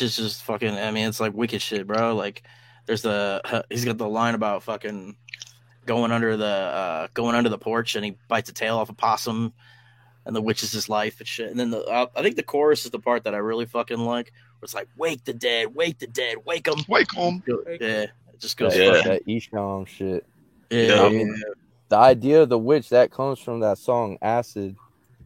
F: Shit's just fucking. I mean, it's like wicked shit, bro. Like, there's the he's got the line about fucking going under the uh going under the porch and he bites a tail off a possum, and the witch is his life and shit. And then the uh, I think the chorus is the part that I really fucking like. Where it's like, wake the dead, wake the dead, wake them,
D: wake them.
F: Yeah, it just goes.
H: That,
F: fucking-
H: that Esham shit.
F: Yeah,
H: I mean, the idea of the witch that comes from that song Acid,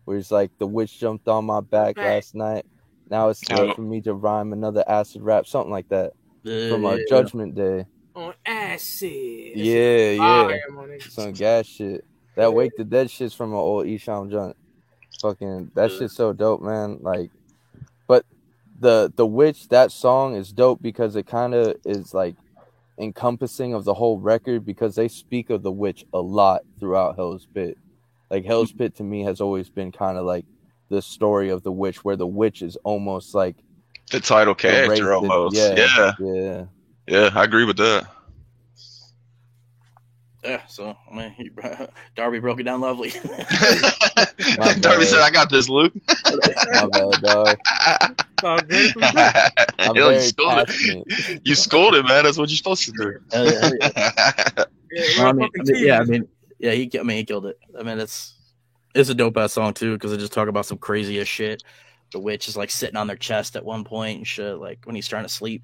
H: where it's like the witch jumped on my back
E: Right.
H: last night. Now it's time for me to rhyme another acid rap, something like that,
F: yeah,
H: from our
F: yeah.
H: Judgment Day.
E: On acid.
H: Yeah, yeah,
E: Fire,
H: some gas shit. That Wake the Dead shit's from an old Esham joint. Fucking that shit's so dope, man. Like, but the the witch that song is dope because it kind of is like encompassing of the whole record because they speak of the witch a lot throughout Hell's Pit. Like Hell's Pit to me has always been kind of like the story of the witch, where the witch is almost like
D: The title
H: the
D: character
H: race
D: almost.
H: Yeah,
D: yeah,
H: yeah.
D: yeah. I agree with that.
F: Yeah, so I mean, he, Darby broke it down lovely.
D: Darby said, "I got this, Luke."
H: My bad, dog. I'm
D: Hell, you
H: very
D: scolded. You scolded, man. That's what you're supposed to do.
F: Hell yeah, yeah.
E: Yeah,
F: I mean,
E: fucking
F: I mean, yeah, I mean, yeah, he, I mean, he killed it. I mean, it's it's a dope ass song too because they just talk about some crazy as shit. The witch is like sitting on their chest at one point and shit, like when he's trying to sleep.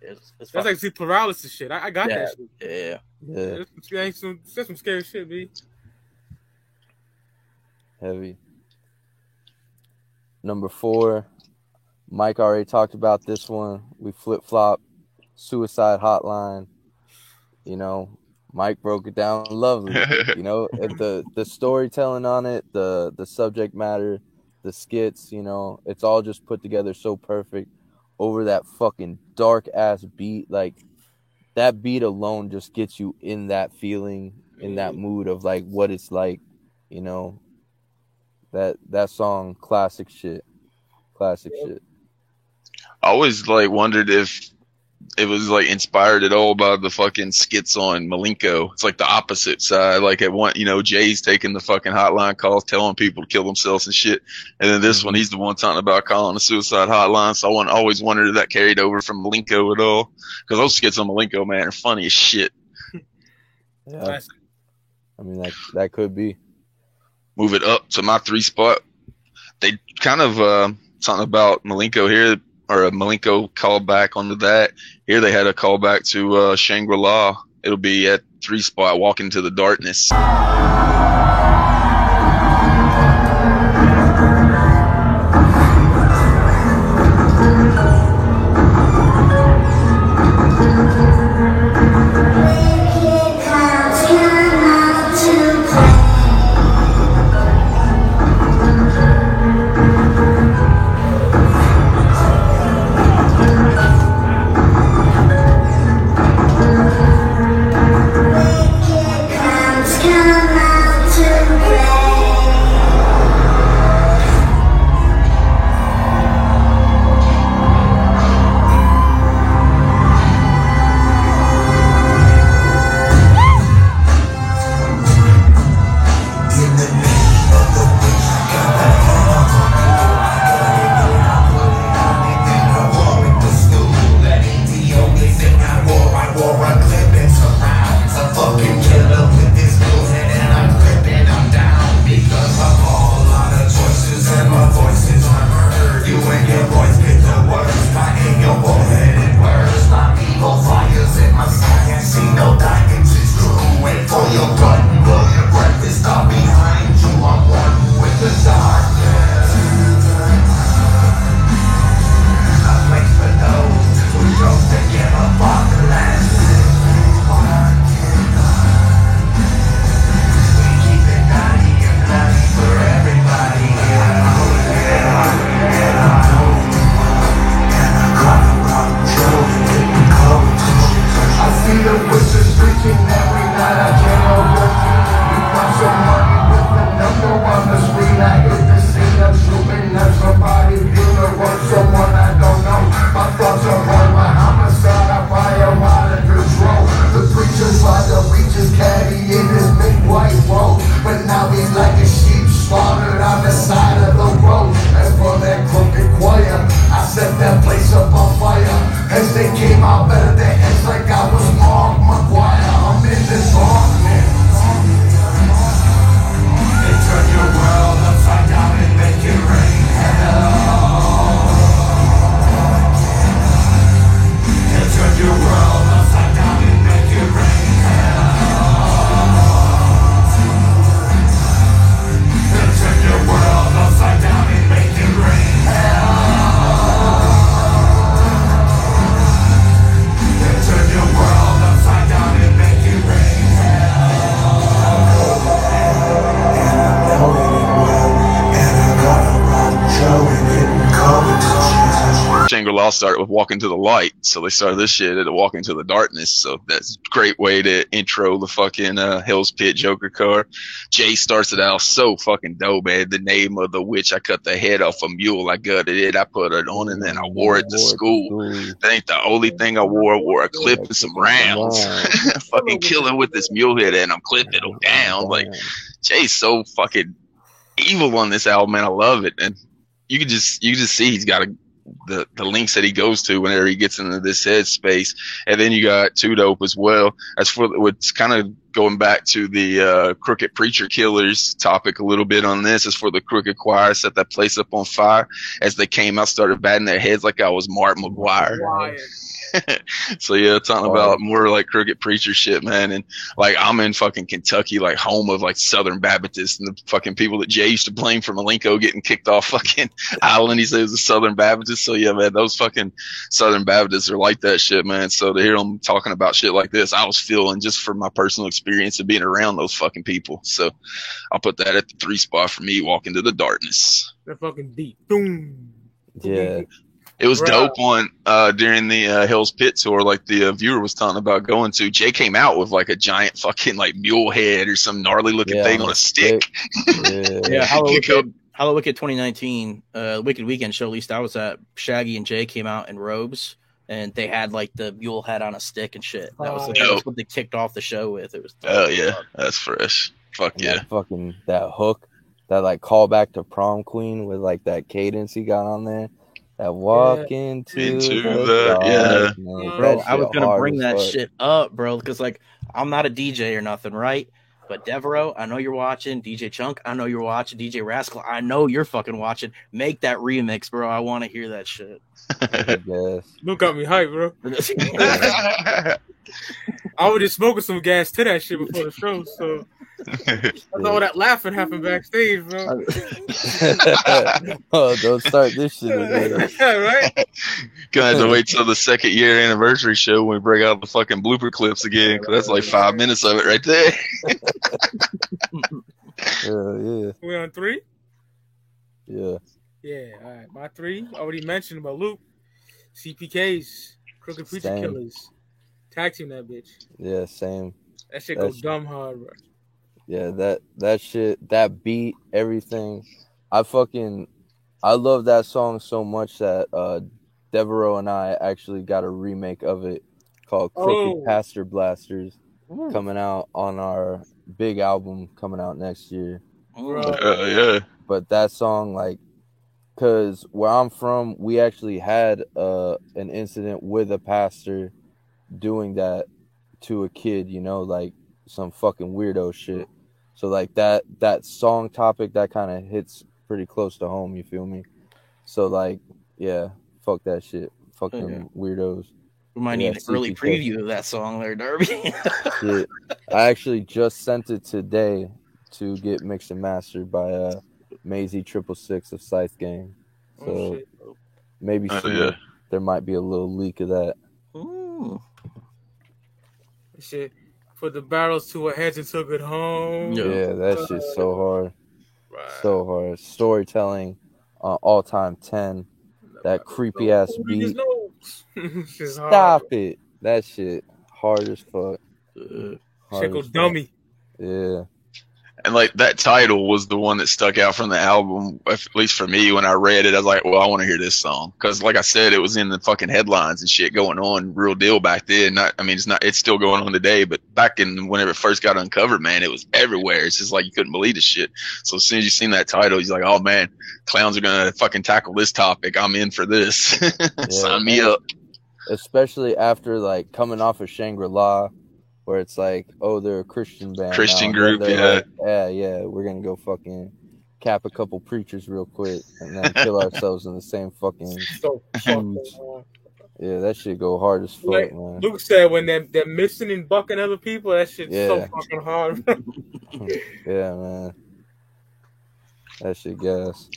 F: It's, it's
E: That's
F: fucking-
E: like see paralysis shit. I, I got
F: yeah,
E: that shit.
F: yeah.
H: Yeah,
E: That's some, that's some, that's some scary shit, B.
H: heavy. Number four, Mike already talked about this one. We flip flop, suicide hotline. You know, Mike broke it down lovely. you know, the the storytelling on it, the the subject matter, the skits. You know, it's all just put together so perfect over that fucking dark ass beat. Like that beat alone just gets you in that feeling, in that mood of like what it's like. You know, that that song, classic shit, classic shit.
D: I always like wondered if it was like inspired at all by the fucking skits on Milenko. It's like the opposite side. Like at one, you know, Jay's taking the fucking hotline calls, telling people to kill themselves and shit. And then this one, he's the one talking about calling a suicide hotline. So I want, always wondered if that carried over from Milenko at all. Because those skits on Milenko, man, are funny as shit.
H: Yeah, I mean that that could be.
D: Move it up to my three spot. They kind of uh, something about Milenko here, or a Milenko callback onto that. Here they had a callback to uh, Shangri La. It'll be at three spot, Walk into the Darkness. Shangri-La started with Walking to the Light, so they started this shit at Walking to the Darkness. So that's a great way to intro the fucking uh, Hell's Pit Joker car. Jay starts it out so fucking dope, man. The name of the witch, I cut the head off a mule, I gutted it, I put it on, and then I wore it to school. That ain't the only thing I wore. I wore a clip and some rounds. fucking killing with this mule head, and I'm clipping them down. Like Jay's so fucking evil on this album, man. I love it, and you can just you can just see he's got a the the links that he goes to whenever he gets into this headspace, and then you got 2 Dope as well. As for what's kind of going back to the uh, Crooked Preacher Killers topic a little bit on this, is for the Crooked Choir set that place up on fire as they came out, started batting their heads like I was Mark McGwire. so yeah, talking about more like crooked preacher shit, man. And like I'm in fucking Kentucky, like home of like Southern Baptists and the fucking people that Jay used to blame for Milenko getting kicked off fucking island. He says it was a Southern Baptist. So yeah, man, those fucking Southern Baptists are like that shit, man. So to hear them talking about shit like this, I was feeling just from my personal experience of being around those fucking people. So I'll put that at the three spot for me, walking to the darkness.
E: They're fucking deep. Boom.
H: Yeah.
D: It was
E: Right.
D: dope on uh, during the uh, Hell's Pit tour, like the uh, viewer was talking about going to. Jay came out with like a giant fucking like mule head or some gnarly looking
H: Yeah,
D: thing
H: on
D: on
H: a
D: a stick.
F: Yeah, Hollow
D: You go-
F: Wicked, Hallowicked 2019, uh, Wicked Weekend show. At least I was at. Shaggy and Jay came out in robes, and they had like the mule head on a stick and shit. That was,
H: Oh.
F: that was what they kicked off the show with. It was
D: Oh yeah, that's fresh. Fuck
H: And
D: yeah.
H: that fucking that hook, that like callback to prom queen with like that cadence he got on there. That walk into,
D: Into
H: the,
D: the- yeah.
H: darkness.
F: bro.
H: That
F: I was gonna bring that
H: fuck.
F: shit up, bro, because like I'm not a DJ or nothing, right? But Devereaux, I know you're watching. DJ Chunk, I know you're watching. DJ Rascal, I know you're fucking watching. Make that remix, bro. I want to hear that shit.
H: Yes.
E: Look got me hype, bro. I was just smoking some gas to that shit before the show, so that's all that laughing happened backstage, bro.
H: oh, don't start this shit again.
E: yeah, right?
D: Gonna have to wait till the second year anniversary show when we bring out the fucking blooper clips again, 'cause that's like five minutes of it right there.
H: Yeah, yeah,
E: We on three?
H: yeah.
E: Yeah, all right. My three already mentioned about Luke, CPKs, Crooked Preacher Killers, tag team that bitch.
H: Yeah, same.
E: That shit
H: That's-
E: goes dumb hard, bro.
H: Yeah, that that shit, that beat, everything. I fucking, I love that song so much that uh, Devereaux and I actually got a remake of it called Crooked
E: Oh.
H: Pastor Blasters,
E: Mm.
H: coming out on our big album coming out next year.
E: Bro.
D: Uh, yeah.
H: But that song, like, cause where I'm from, we actually had uh an incident with a pastor doing that to a kid, you know, like some fucking weirdo shit. So like that that song topic that kind of hits pretty close to home. You feel me? So like, yeah, fuck that shit. Fuck them
F: Yeah.
H: weirdos.
F: We might
H: Yeah,
F: need an early
H: CPK.
F: preview of that song there, Darby.
H: Shit. I actually just sent it today to get mixed and mastered by uh Maisie Triple Six of Scythe Gang. So
E: Oh, shit.
H: maybe
D: Oh,
H: soon
D: yeah.
H: there might be a little leak of that.
F: Ooh.
E: Shit. Put the barrels to our heads and took it home.
H: Yeah, that shit's so hard.
E: Right.
H: So hard. Storytelling uh, all time 10. That creepy ass
E: Who
H: beat.
E: notes? Shit's hard.
H: Stop it. That shit hard as fuck.
E: Shit
H: Hard
E: go
H: as fuck.
E: dummy.
H: Yeah.
D: And like that title was the one that stuck out from the album, at least for me. When I read it, I was like, "Well, I want to hear this song," because, like I said, it was in the fucking headlines and shit going on, real deal back then. Not, I mean, it's not, it's still going on today, but back in whenever it first got uncovered, man, it was everywhere. It's just like you couldn't believe the shit. So as soon as you seen that title, you're like, "Oh man, clowns are gonna fucking tackle this topic. I'm in for this. Sign me up."
H: especially after like coming off of Shangri La, where it's like, oh, they're a Christian band,
D: Christian
H: now.
D: Group, yeah.
H: like, yeah, yeah, we're gonna go fucking cap a couple preachers real quick and then kill ourselves in the same fucking
E: So fucking,
H: huge.
E: uh,
H: Yeah, that shit go hard as fuck,
E: like
H: man.
E: Luke said, when they're, they're missing and bucking other people, that shit's so
H: Yeah.
E: fucking hard.
H: yeah, man. That shit gas.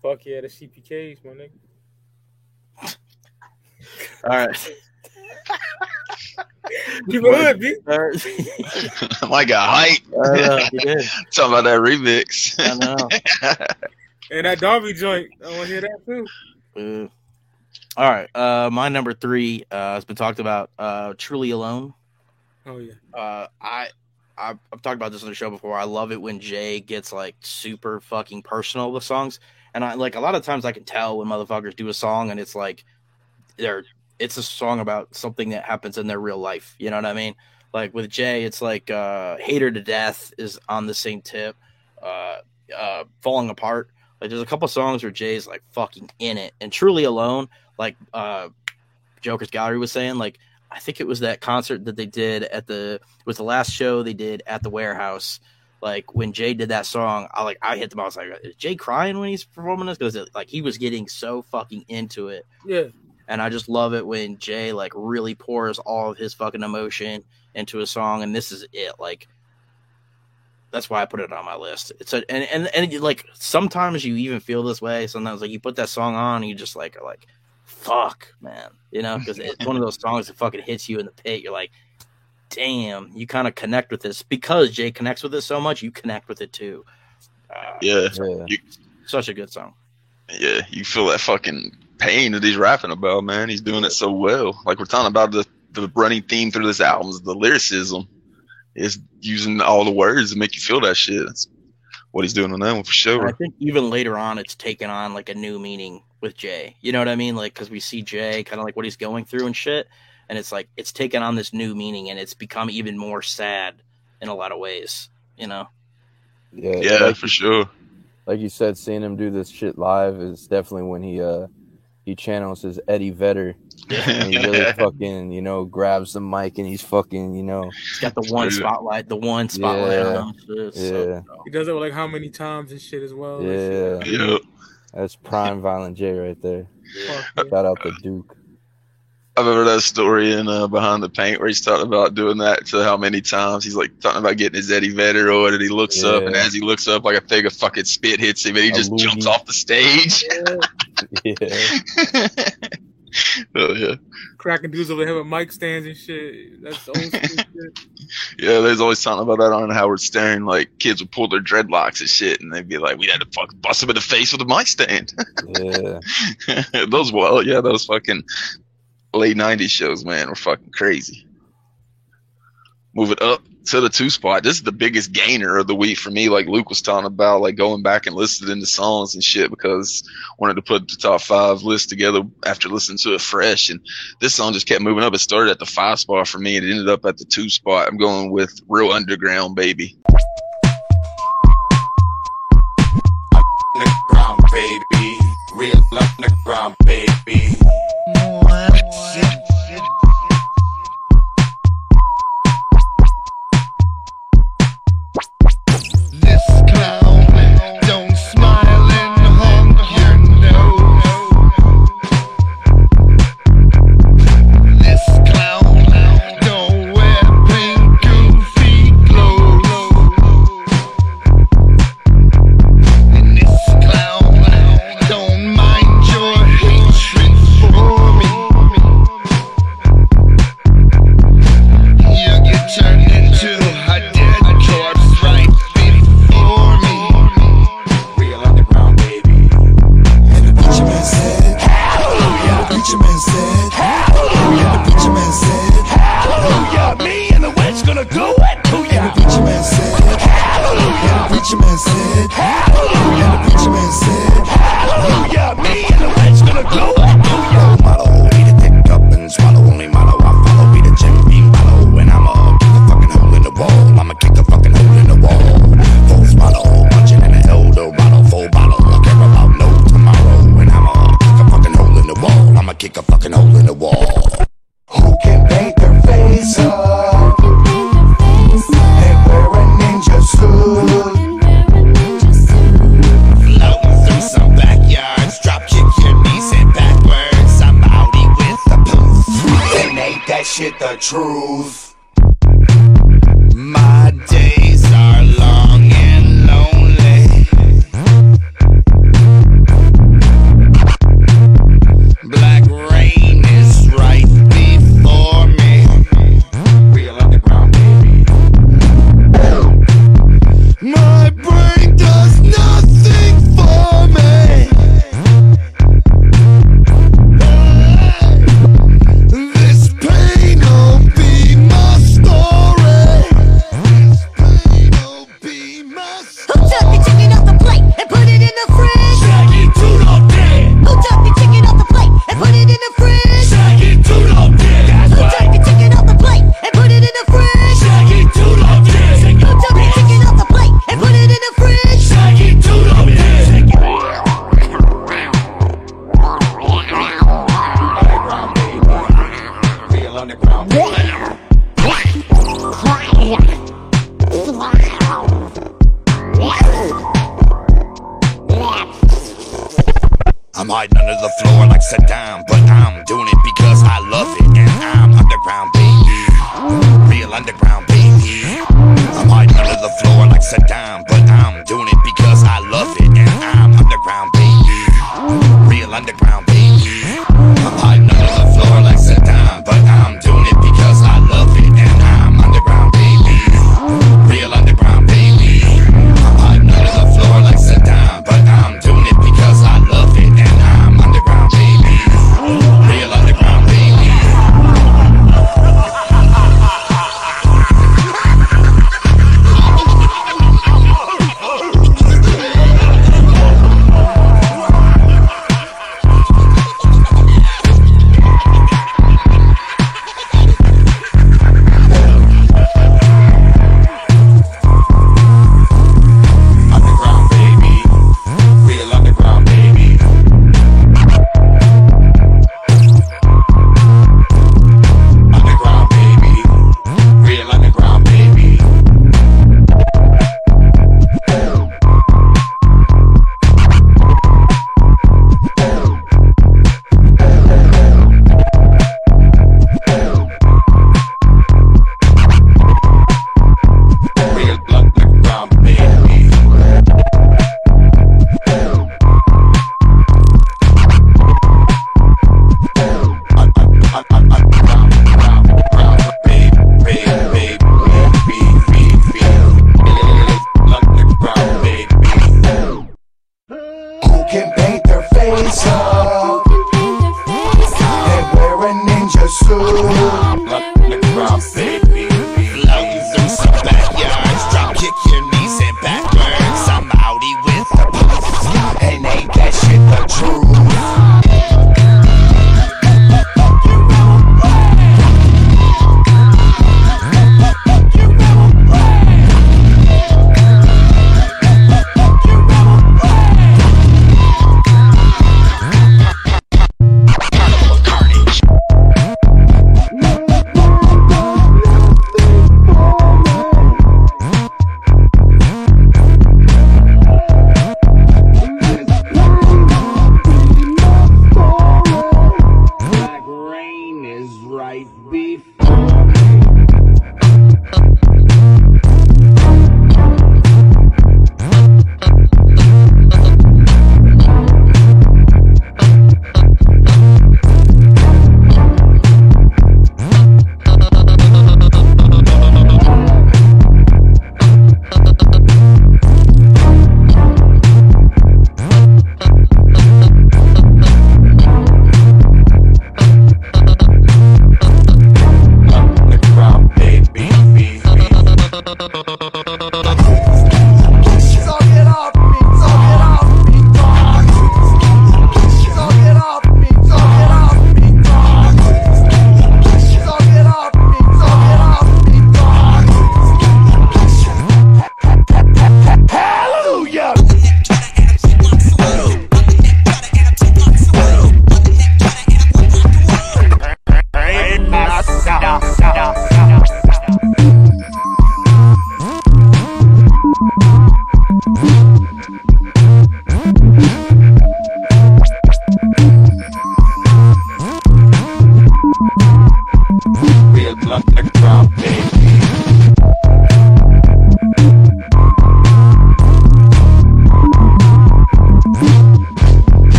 E: Fuck yeah, the CPKs, my nigga.
F: All right.
E: Keep it hood, B.
F: All right.
D: like a hype.
F: I know.
D: Talking about that remix.
F: I know.
E: And that Darby joint, I want to hear that too.
F: Uh, all right. Uh, my number three uh, has been talked about. Uh, Truly Alone.
E: Oh yeah.
F: Uh, I, I've, I've talked about this on the show before. I love it when Jay gets like super fucking personal with songs, and I like a lot of times I can tell when motherfuckers do a song and it's like they're it's a song about something that happens in their real life. You know what I mean? Like with Jay, it's like uh, "Hater to Death" is on the same tip. Uh, uh, "Falling Apart." Like there's a couple songs where Jay's like fucking in it, and "Truly Alone," like uh, Joker's Gallery was saying, like I think it was that concert that they did at the was the last show they did at the warehouse. Like when Jay did that song, I like I hit them. I was like, "Is Jay crying when he's performing this?" Because like he was getting so fucking into it,
E: Yeah.
F: And I just love it when Jay like really pours all of his fucking emotion into a song, and this is it. Like that's why I put it on my list. It's a and and and like sometimes you even feel this way. Sometimes like you put that song on, and you just like are like, "Fuck, man," you know, because it's one of those songs that fucking hits you in the pit. You're like, "Damn," you kind of connect with this because Jay connects with it so much. You connect with it too. Uh,
D: Yeah.
H: Yeah.
D: You,
F: such a good song.
D: yeah, you feel that fucking pain that he's rapping about, man. He's doing it so well. Like we're talking about the the running theme through this album is the lyricism. Is using all the words to make you feel that shit. That's what he's doing on that one for
F: And I
D: sure.
F: think even later on, it's taken on like a new meaning with Jay. You know what I mean? Like because we see Jay kind of like what he's going through and shit, and it's like it's taken on this new meaning, and it's become even more sad in a lot of ways. You know?
H: Yeah,
D: Yeah,
H: like,
D: for sure.
H: like you said, seeing him do this shit live is definitely when he uh he channels his Eddie Vedder and he really fucking you know grabs the mic and he's fucking you know
F: He's got the one spotlight, the one spotlight
H: Yeah.
F: on him.
H: Yeah
F: so-
E: He does it like how many times and shit as well.
H: Yeah
E: shit.
D: Yeah.
H: that's prime violent J right there.
E: Fuck,
H: Shout out to Duke.
D: I remember that story in uh, Behind the Paint where he's talking about doing that to how many times he's like talking about getting his Eddie Vedder or and he looks up and as he looks up like a thing of fucking spit hits him and he
H: A
D: just jumps off the stage.
H: Yeah,
D: oh yeah.
E: Cracking dudes over here with mic stands and shit. That's old school shit.
D: Yeah, there's always something about that on Howard Stern. Like kids would pull their dreadlocks and shit, and they'd be like, "We had to fucking bust him in the face with a mic stand."
H: yeah.
D: those well, yeah, those fucking late '90s shows, man, were fucking crazy. Move it up to the two spot. This is the biggest gainer of the week for me. Like Luke was talking about, like going back and listening to songs and shit because I wanted to put the top five list together after listening to it fresh. And this song just kept moving up. It started at the five spot for me and it ended up at the two spot. I'm going with Real Underground, baby.
N: underground, baby. Real underground, baby.
G: This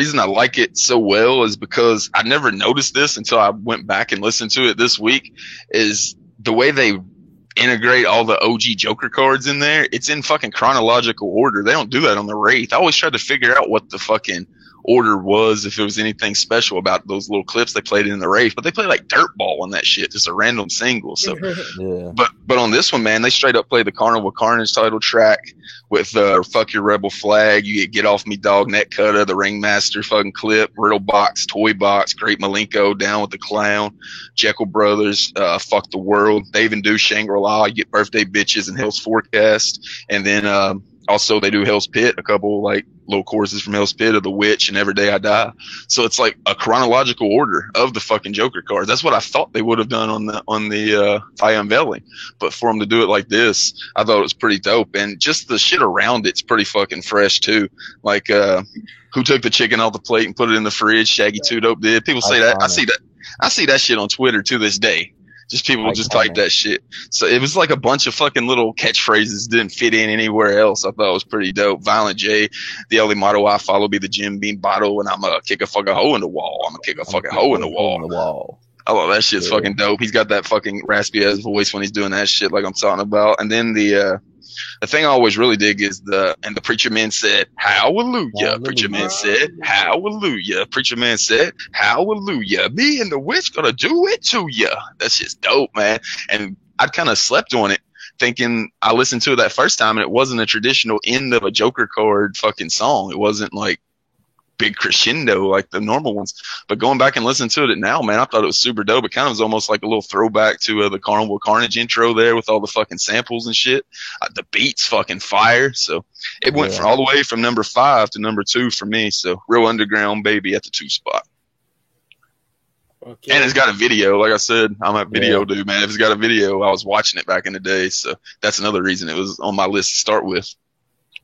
D: reason I like it so well is because I never noticed this until I went back and listened to it this week. Is the way they integrate all the OG Joker cards in there? It's in fucking chronological order. They don't do that on the Wraith. I always tried to figure out what the fucking order was, if it was anything special about those little clips they played in the Wraith. but they played like dirt ball on that shit, just a random single. So
H: Yeah.
D: but but on this one, man, they straight up play the Carnival Carnage title track with uh, "Fuck Your Rebel Flag." You get "Get Off Me Dog," Net Cutter, the Ringmaster fucking clip, Riddle Box, Toy Box, Great Milenko, Down with the Clown, Jeckel Brothers, uh, "Fuck the World." They even do Shangri La. You get Birthday Bitches and Hell's Forecast, and then um, also they do Hell's Pit, a couple like little choruses from Hell's Pit of the Witch and Every Day I Die. So it's like a chronological order of the fucking Joker cards. That's what I thought they would have done on the on the uh, tie unveiling, but for them to do it like this, I thought it was pretty dope. And just the shit around it's pretty fucking fresh too. Like uh, who took the chicken off the plate and put it in the fridge? Shaggy Two Dope did. People say that. I see that. I see that shit on Twitter to this day. Just people just type that shit. So it was like a bunch of fucking little catchphrases didn't fit in anywhere else. I thought it was pretty dope. Violent J, the only motto I follow be the Jim Beam bottle, and I'm gonna kick a fucking hole in the wall. I'm gonna kick a fucking hole in the wall.
H: In the wall.
D: I love that shit's fucking dope. He's got that fucking raspy ass voice when he's doing that shit, like I'm talking about. And then the uh the thing I always really dig is the and the preacher man said, Hallelujah. Preacher man said, Hallelujah. Preacher man said, Hallelujah. Me and the witch gonna do it to ya. That's just dope, man. And I kind of slept on it. Thinking I listened to it that first time and it wasn't a traditional end of a Joker card fucking song. It wasn't like big crescendo like the normal ones. But going back and listening to it now, man, I thought it was super dope. It kind of was almost like a little throwback to uh, the Carnival Carnage intro there with all the fucking samples and shit. Uh, the beats fucking fire. So it went
H: Yeah.
D: from all the way from number five to number two for me. So real underground baby at the two spot. Okay. And it's got a video. Like I said, I'm a video dude, man. If it's got a video, I was watching it back in the day. So that's another reason it was on my list to start with.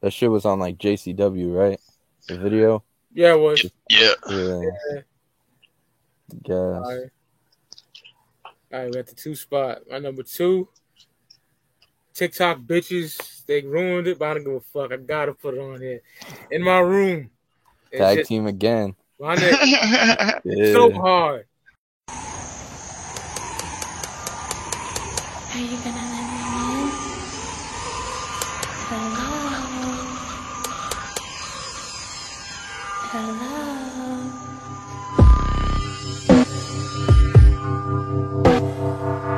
H: That shit was on like JCW, right? The video.
E: Yeah, it was.
D: Yeah.
H: Yeah. Guess.
E: All right. All right, we at the two spot. My number two, TikTok bitches. They ruined it, but I don't give a fuck. I gotta put it on here. In my room.
H: Tag
E: just-
H: team again.
E: My nigga.
H: Yeah.
E: So hard.
O: Are you gonna let me in? Hello? Hello?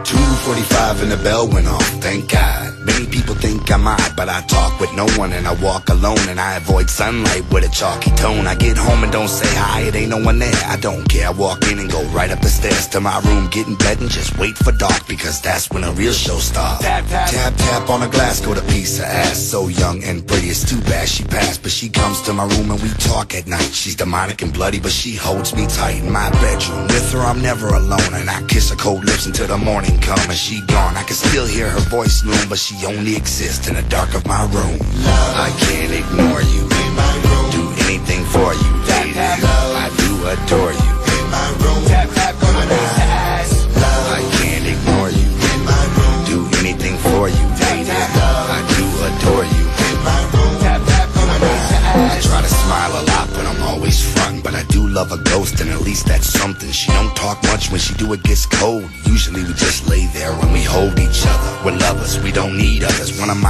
K: 245 and the bell went off, thank God. Many people think I'm odd, but I talk with no one and I walk alone and I avoid sunlight with a chalky tone. I get home and don't say hi, it ain't no one there. I don't care. I walk in and go right up the stairs to my room, get in bed and just wait for dark because that's when a real show starts. Tap, tap, tap, tap on a glass, go to piece of ass. So young and pretty, it's too bad she passed, but she comes to my room and we talk at night. She's demonic and bloody, but she holds me tight in my bedroom. With her, I'm never alone, and I kiss her cold lips until the morning come and she gone. I can still hear her voice loom, but she only exists in the dark of my room. I can't ignore you. Do anything for you, lady. I do adore you. I can't ignore you. In my room. Do anything for you, lady. I do adore you. I try to smile a lot, but I'm always frontin'. But I do love a ghost, and at least that's something. She don't talk much when she do it gets cold.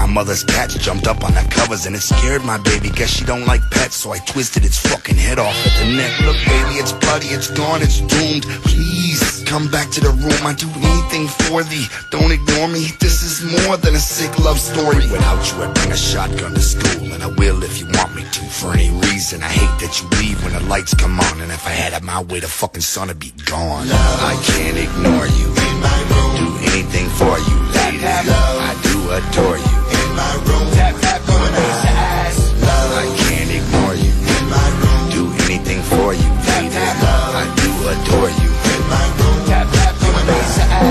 K: Mother's cat jumped up on the covers, and it scared my baby. Guess she don't like pets, so I twisted its fucking head off at the neck. Look, baby, it's bloody, it's gone, it's doomed. Please come back to the room. I'd do anything for thee. Don't ignore me. This is more than a sick love story. Without you, I'd bring a shotgun to school, and I will if you want me to. For any reason, I hate that you leave when the lights come on, and if I had it my way, the fucking sun would be gone. I can't ignore you. In my room. Do anything for you, lady. I do adore you. My room, tap tap on I can't ignore you. In my room, do anything for you, lady. I do adore you. In my room, tap tap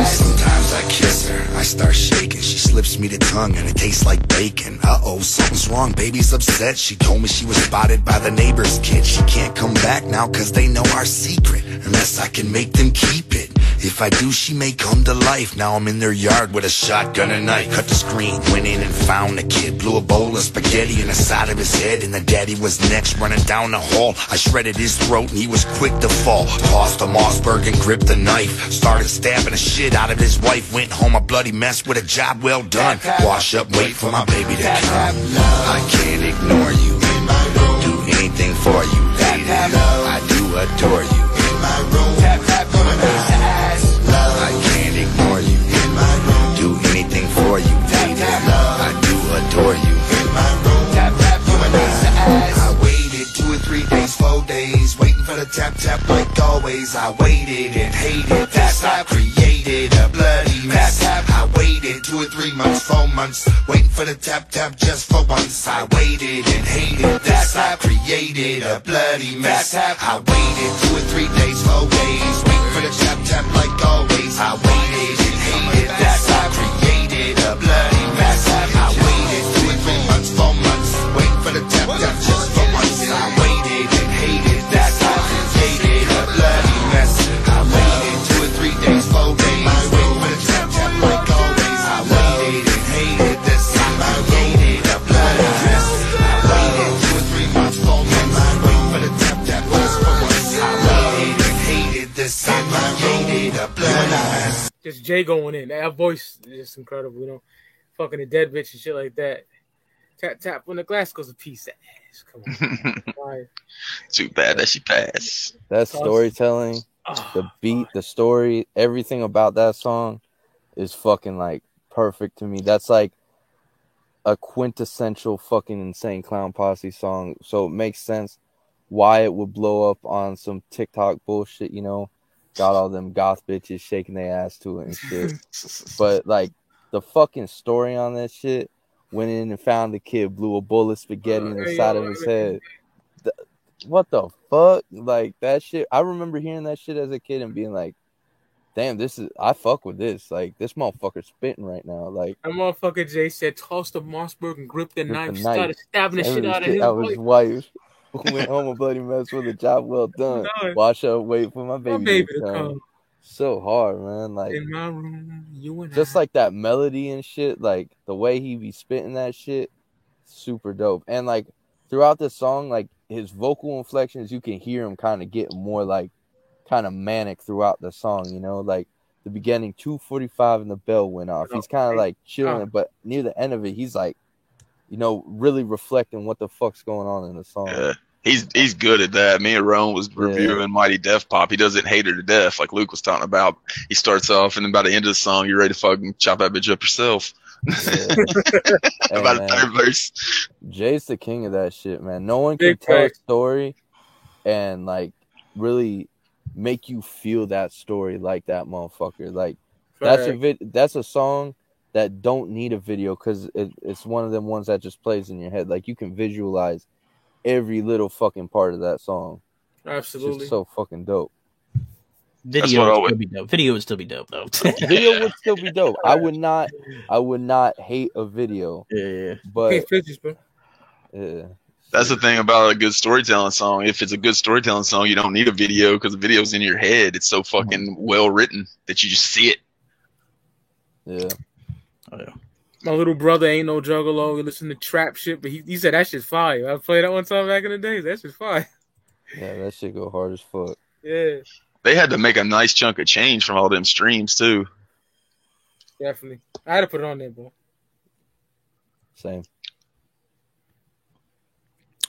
K: Sometimes I kiss her, I start shaking. She slips me the tongue and it tastes like bacon. Uh oh, something's wrong. Baby's upset. She told me she was spotted by the neighbor's kid. She can't come back now cause they know our secret. Unless I can make them keep it. If I do, she may come to life. Now I'm in their yard with a shotgun and knife. Cut the screen, went in and found the kid. Blew a bowl of spaghetti in the side of his head, and the daddy was next, running down the hall. I shredded his throat, and he was quick to fall. Tossed a Mossberg and gripped the knife. Started stabbing the shit out of his wife. Went home a bloody mess with a job well done. Wash up, wait for my baby to come. I can't ignore you. Do anything for you. I do adore you. Tap tap like always. I waited and hated this. I created a bloody mess. I waited two or three months, four months, waiting for the tap tap just for once. I waited and hated this. I created a bloody mess. I waited two or three days, four days, waiting for the tap tap like always. I waited and hated this. I created a bloody mess. I waited two or three months, four months, waiting for the tap tap just for once. Just
E: Jay going in. That voice is just incredible, you know. Fucking a dead bitch and shit like that. Tap tap when the glass goes a piece of ass. Come on. Fire.
D: Too bad that she passed.
H: That storytelling,
E: Oh,
H: the beat, the story, everything about that song is fucking like perfect to me. That's like a quintessential fucking insane clown posse song. So it makes sense why it would blow up on some TikTok bullshit, you know. Got all them goth bitches shaking their ass to it and shit. but like the fucking story on that shit, went in and found the kid, blew a bowl of spaghetti uh, in the side of his head. Th- what the fuck? Like that shit. I remember hearing that shit as a kid and being like, "Damn, this is I fuck with this. Like this motherfucker's spitting right now. Like
E: That motherfucker Jay said, tossed the Mossberg and gripped the
H: Grip the
E: knife,
H: knife.
E: started stabbing the shit out of his wife.
H: His wife. Went home a bloody mess with a job well done.
E: Done.
H: Wash up, wait for my baby,
E: baby
H: to
E: to
H: come.
E: come.
H: So hard, man. Like
E: In my room, you and
H: just
E: I.
H: like that melody and shit, like the way he be spitting that shit, super dope. And like throughout the song, like his vocal inflections, you can hear him kind of get more like kind of manic throughout the song. You know, like the beginning, two forty five, and the bell went off. He's kind of like chilling, ah. but near the end of it, he's like, you know, really reflecting what the fuck's going on in the song.
D: Yeah. He's he's good at that. Me and Rome was reviewing Mighty Death Pop. He doesn't hate her to death, like Luke was talking about. He starts off, and then by the end of the song, you're ready to fucking chop that bitch up yourself.
H: Hey,
D: about
H: man.
D: the third verse.
H: Jay's the king of that shit, man. No one can
E: Big
H: tell a story and like really make you feel that story like that motherfucker. Like that's a vid- that's a song that don't need a video because it, it's one of them ones that just plays in your head. Like you can visualize every little fucking part of that song. It's
E: Absolutely.
H: just so fucking dope.
F: Video would
H: would-
F: still be dope. Video would still be dope though.
H: video would still be dope. I would not I would not hate a video.
F: Yeah, yeah.
H: But
E: Can't bro.
H: yeah.
D: That's the thing about a good storytelling song. If it's a good storytelling song, you don't need a video because the video's in your head. It's so fucking well written that you just see it.
H: Yeah.
F: Oh, yeah.
E: My little brother ain't no juggalo. He listen to trap shit, but he, he said that shit's fire. I played that one time back in the days. That shit's fire.
H: Yeah, that shit go hard as fuck.
E: Yeah,
D: They had to make a nice chunk of change from all them streams too.
E: definitely. I had to put it on there, bro.
H: Same.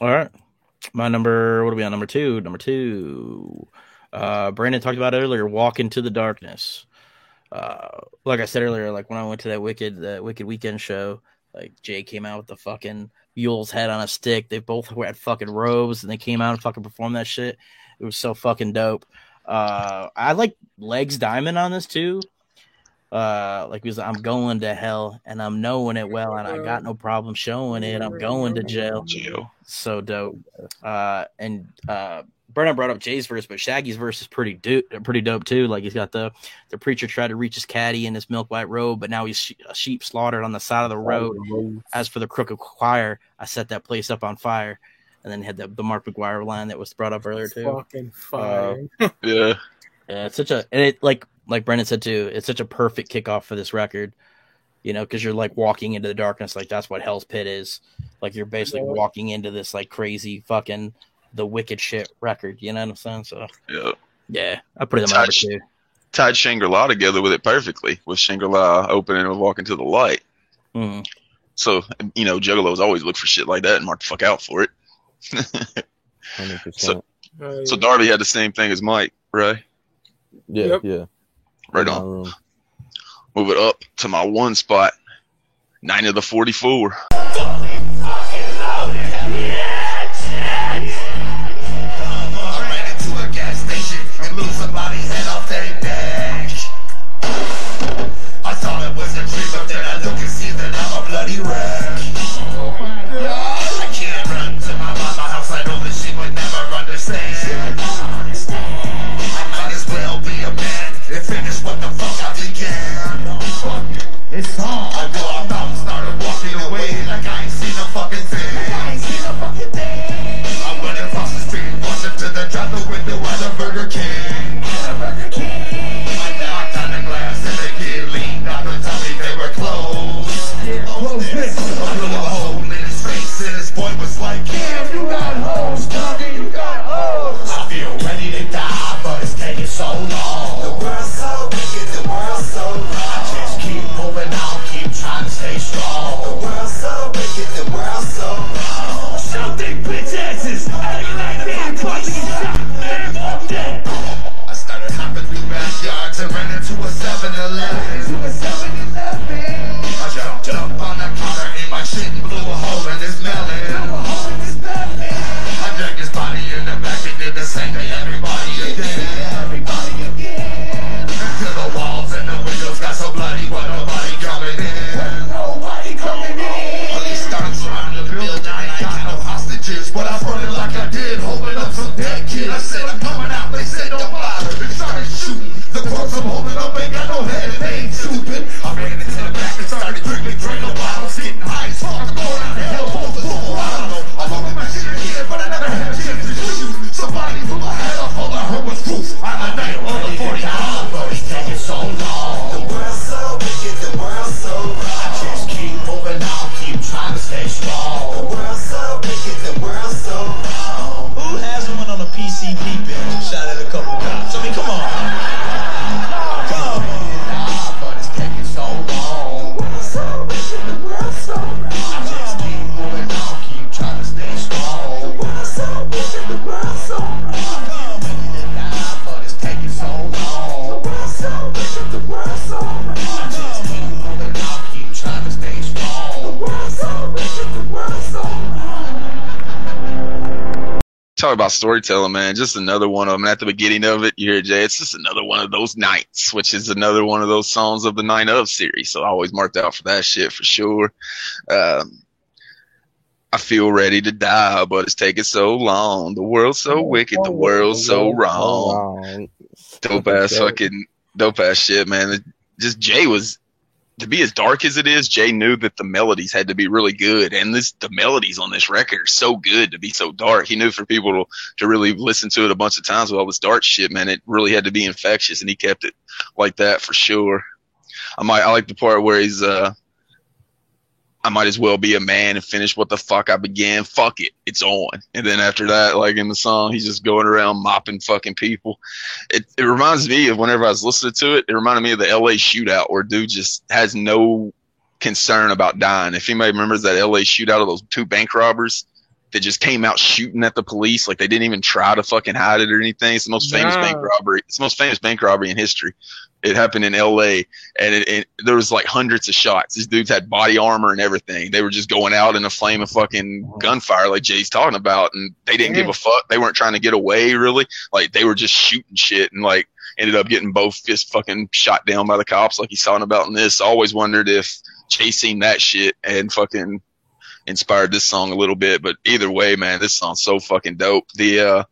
F: All right. My number, what are we on? Number two. Number two. Uh, Brandon talked about it earlier. Walk into the darkness. Uh, like I said earlier, like when I went to that Wicked, that Wicked Weekend show, like Jay came out with the fucking mule's head on a stick. They both had fucking robes, and they came out and fucking performed that shit. It was so fucking dope. Uh, I like Legs Diamond on this too. Uh, like he was, I'm going to hell, and I'm knowing it well, and I got no problem showing it. I'm going to jail.
D: Jail.
F: So dope. Uh, and uh, Brennan brought up Jay's verse, but Shaggy's verse is pretty dope, pretty dope too. Like he's got the the preacher tried to reach his caddy in his milk white robe, but now he's she- a sheep slaughtered on the side of the road. As for the crooked choir, I set that place up on fire. And then had the, the Mark McGwire line that was brought up earlier too.
E: Fucking uh, fire.
D: Yeah.
F: Yeah, it's such a and it like like Brendan said too, it's such a perfect kickoff for this record. You know, because you're like walking into the darkness, like that's what Hell's Pit is. Like you're basically
D: Yeah.
F: walking into this like crazy fucking the wicked shit record. You know what I'm saying? So
D: Yeah.
F: yeah, I put it in my number two.
D: Tied Shangri La together with it perfectly, with Shangri La opening and walking to the light.
F: Mhm.
D: So, you know, Juggalos always look for shit like that and mark the fuck out for it. So, so Darby had the same thing as Mike, right?
H: yeah,
E: Yep.
H: yeah.
D: Right on. Move it up to my one spot. Night of the
B: Axe. Finish what the fuck I began. It's on. I walked out and started walking away like I ain't seen a fucking thing. I'm running across the street, to the drive-thru window at a Burger King.
D: Storytelling, man. Just another one of them. At the beginning of it, you hear Jay. It's just another one of those nights, which is another one of those songs of the Nine of series. So I always marked out for that shit for sure. Um, I feel ready to die, but it's taking so long. The world's so wicked. The world's so wrong. Dope ass fucking dope ass shit, man. Just Jay was to be as dark as it is. Jay knew that the melodies had to be really good, and this the melodies on this record are so good to be so dark. He knew for people to to really listen to it a bunch of times with all this dark shit, man. It really had to be infectious, and he kept it like that for sure. I might I like the part where he's uh. I might as well be a man and finish what the fuck I began. Fuck it, it's on. And then after that, like in the song, he's just going around mopping fucking people it, it reminds me of whenever I was listening to it, it reminded me of the LA shootout where dude just has no concern about dying. If anybody remembers that LA shootout of those two bank robbers that just came out shooting at the police, like they didn't even try to fucking hide it or anything. It's the most famous
E: Nah.
D: bank robbery. It's the most famous bank robbery in history. It happened in LA and it, it, there was like hundreds of shots. These dudes had body armor and everything. They were just going out in a flame of fucking gunfire like Jay's talking about and they didn't give a fuck. They weren't trying to get away really. Like they were just shooting shit and like ended up getting both fists fucking shot down by the cops like he's talking about in this. I always wondered if Jay seen that shit and fucking inspired this song a little bit. But either way, man, this song's so fucking dope. The uh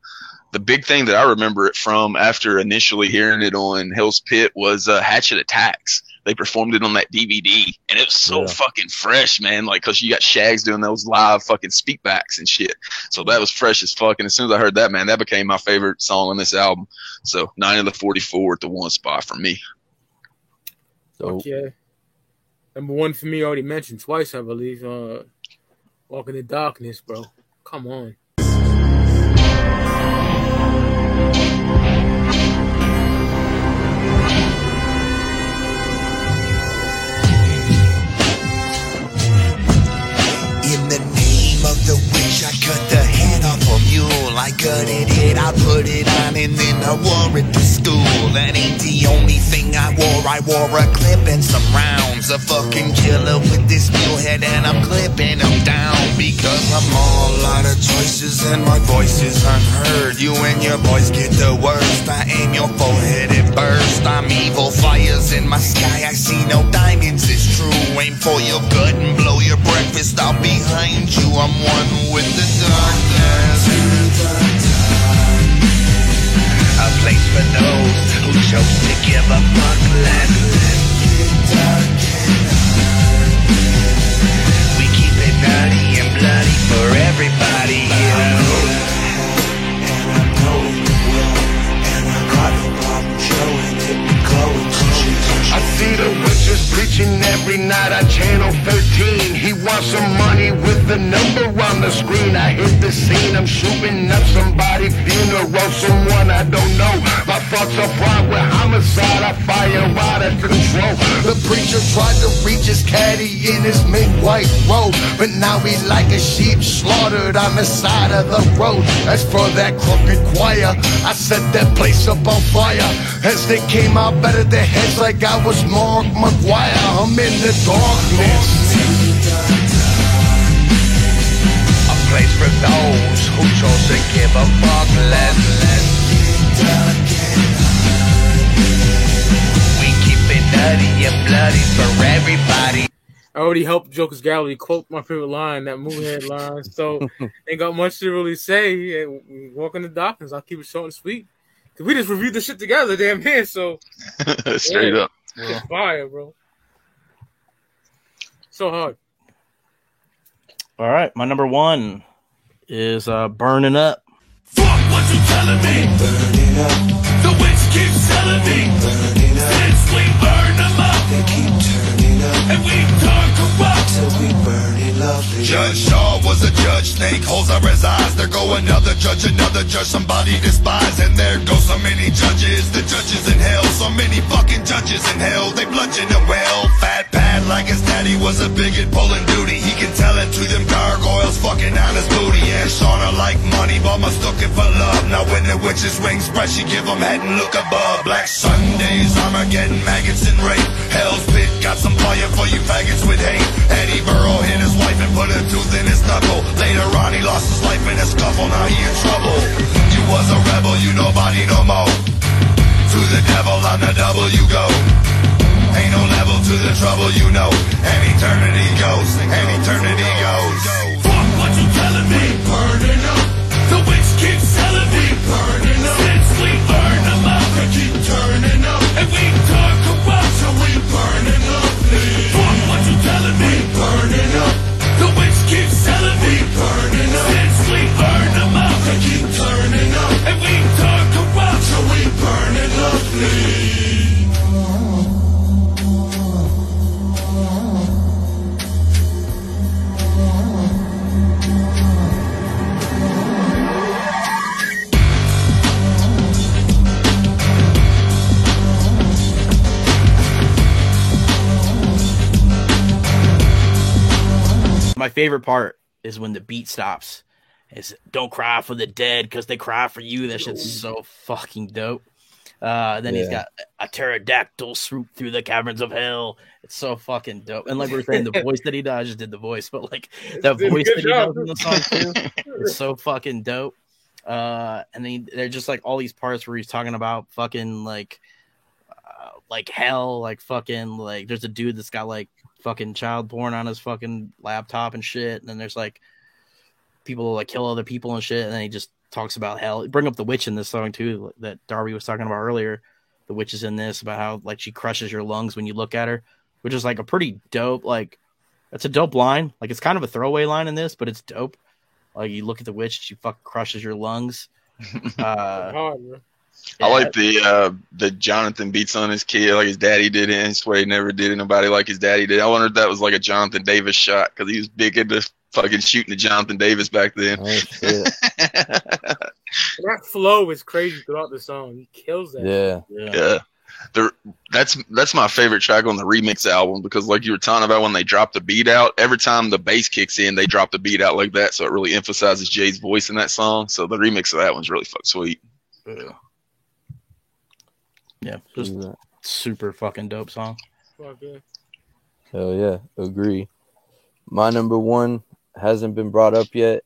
D: the big thing that I remember it from after initially hearing it on Hell's Pit was uh, Hatchet Attacks. they performed it on that DVD, and it was so
H: Yeah.
D: fucking fresh, man. Like, cause you got Shags doing those live fucking speakbacks and shit. So that was fresh as fuck. And as soon as I heard that, man, that became my favorite song on this album. So nine of the forty-four at the one spot for me.
H: So
E: Fuck yeah. Number one for me already mentioned twice, I believe. Uh, Walk in the Darkness, bro. Come on.
B: In the name of the witch, I cut the head off a mule. I gutted it, I put it on, and then I wore it to school. That ain't the only thing I wore. I wore a clip and some rounds. A fucking killer with this head, and I'm clipping him down because I'm all out of choices and my voice is unheard. You and your boys get the worst. I aim your forehead and burst. I'm evil fires in my sky. I see no diamonds. It's true. Aim for your gut and blow your breakfast out behind you. I'm one with the darkness. Place for those who chose to give a fuck less. We keep it nutty and bloody for everybody here.
P: See the witches preaching every night on Channel 13. He wants some money with the number on the screen. I hit the scene, I'm shooting up somebody funeral, someone I don't know. My thoughts are fraught with homicide, I fire out of control. The preacher tried to reach his caddy in his mink white robe, but now he's like a sheep slaughtered on the side of the road. As for that crooked choir, I set that place up on fire. As they came out, battered their heads like I was Mark McGwire. I'm in the darkness.
B: A place for those who chose to give a fuck less. We keep it nutty and bloody for everybody.
E: I already helped Joker's Gallery quote my favorite line, that movie headline. So ain't got much to really say. Yeah, we Walk in the Darkness. I'll keep it short and sweet. Cause we just reviewed this shit together, damn near. So
D: Straight
E: Yeah.
D: up.
E: It's fire, bro. So hard.
F: All right, my number one is uh, "Burning Up."
Q: Fuck What you telling me? Burning up. The witch keeps telling me. Since we burn them up. They keep turning up. And we turn corrupt. Till we burn it lovely.
B: Judge Shaw was a judge, snake holes are his eyes. There go another judge, another judge, somebody despise. And there go so many judges, the judges in hell. So many fucking judges in hell, they bludgeon him well. Fat like his daddy was a bigot pulling duty. He can tell it to them gargoyles fucking on his booty. And Shauna like money, but mistook it for love. Now when the witch's wings spread, she give him head and look above. Black Sundays, Armageddon, maggots and rape. Hell's pit got some fire for you faggots with hate. Eddie Burrow hit his wife and put a tooth in his knuckle. Later on, he lost his life in a scuffle. Now he in trouble. You was a rebel, you nobody no more. To the devil on the double you go. Ain't no level to the trouble you know. And eternity goes, and eternity goes.
Q: Fuck what you telling me. Burning up. The witch keeps telling me. Burning up. Since we burn them up. They keep turning up. And we turn corrupt. So we burning up. Fuck what you telling me. Burning up. The witch keeps telling me. Burning up. Since we burn them up. They keep turning up. And we turn corrupt. So we burning lovely.
F: My favorite part is when the beat stops. Is don't cry for the dead because they cry for you. That shit's so fucking dope. Uh, then he's got a pterodactyl swoop through the caverns of hell. It's so fucking dope. And like we were saying, the voice that he does, I just did the voice, but like that
E: Did
F: voice
E: good
F: that he does in the song too, it's so fucking dope. Uh, and then they're just like all these parts where he's talking about fucking like, uh, like hell, like fucking like there's a dude that's got like fucking child porn on his fucking laptop and shit. And then there's like people like kill other people and shit. And then he just talks about hell. Bring up the witch in this song too that Darby was talking about earlier. the witch is in this about how like she crushes your lungs when you look at her, which is like a pretty dope like it's a dope line. Like it's kind of a throwaway line in this, but it's dope. Like you look at the witch, she fuck crushes your lungs. Uh,
E: Hard, bro.
D: I like the uh the Jonathan beats on his kid like his daddy did it. And swear he never did anybody like his daddy did. I wonder if that was like a Jonathan Davis shot because he was big into fucking shooting the Jonathan Davis back then.
H: Oh.
E: That flow is crazy throughout the song. He kills that.
H: Yeah.
D: Yeah. The, that's that's my favorite track on the remix album because like you were talking about when they drop the beat out every time the bass kicks in they drop the beat out like that so it really emphasizes Jay's voice in that song so the remix of that one's really fuck sweet
F: Yeah. Yeah, just super fucking dope song.
E: Fuck yeah.
H: Hell yeah, agree. My number one hasn't been brought up yet.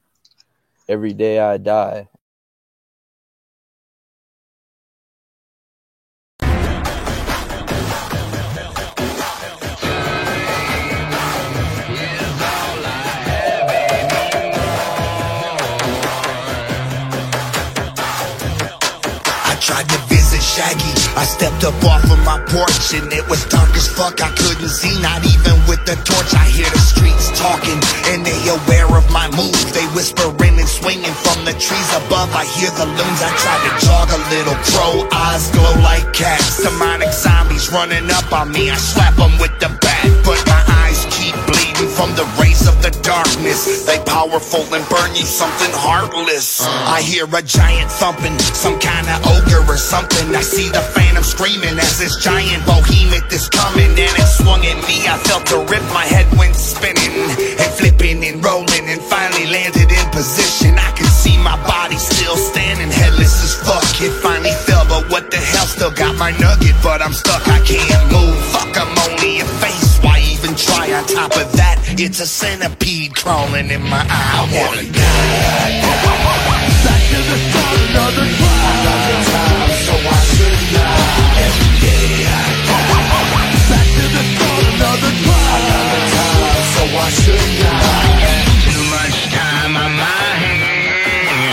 H: Every day I die.
K: I tried to visit Shaggy. I stepped up off of my porch and it was dark as fuck. I couldn't see, not even with the torch. I hear the streets talking and they aware of my moves. They whispering and swinging from the trees above. I hear the loons. I try to jog a little. Crow eyes glow like cats. Demonic zombies running up on me. I slap them with the bat, but my from the rays of the darkness. They powerful and burn you something heartless. I hear a giant thumping, some kind of ogre or something. I see the phantom screaming as this giant behemoth is coming and it swung at me. I felt a rip, my head went spinning and flipping and rolling and finally landed in position. I could see my body still standing, headless as fuck. It finally fell, but what the hell? Still got my nugget, but I'm stuck. I can't move. Fuck, I'm only a face. Try? On top of that, it's a centipede crawling in my eye. I wanna die. Back to the start, another time, so I not. Every day I die. Back to the start, another try. Another time, so I should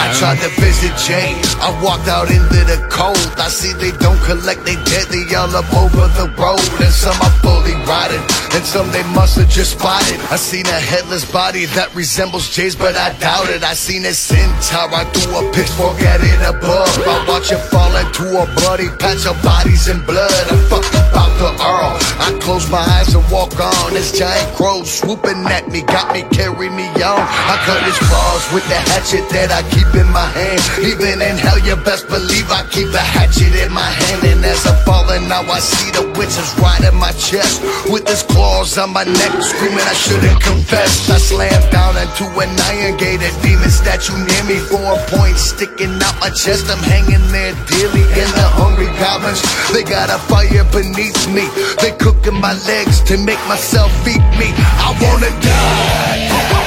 P: I tried to visit Jay. I walked out into the cold. I see they don't collect, they dead, they all up over the road. And some are fully rotted, and some they must have just spotted. I seen a headless body that resembles Jay's, but I doubt it. I seen a centaur, I threw a pitchfork at it above. I watch it fall into a bloody patch of bodies and blood. I'm fucking about to Earl. I close my eyes and walk on. This giant crow swooping at me, got me, carry me on. I cut his claws with the hatchet that I keep in my hand. Even in hell, you best believe I keep a hatchet in my hand. And as I'm falling, now I see the witches right in my chest. With his claws on my neck, screaming I shouldn't confess. I slammed down into an iron gate, a demon statue near me. Four points sticking out my chest. I'm hanging there daily in the hungry goblins. They got a fire beneath me. They cooking my legs to make myself eat me. I wanna die.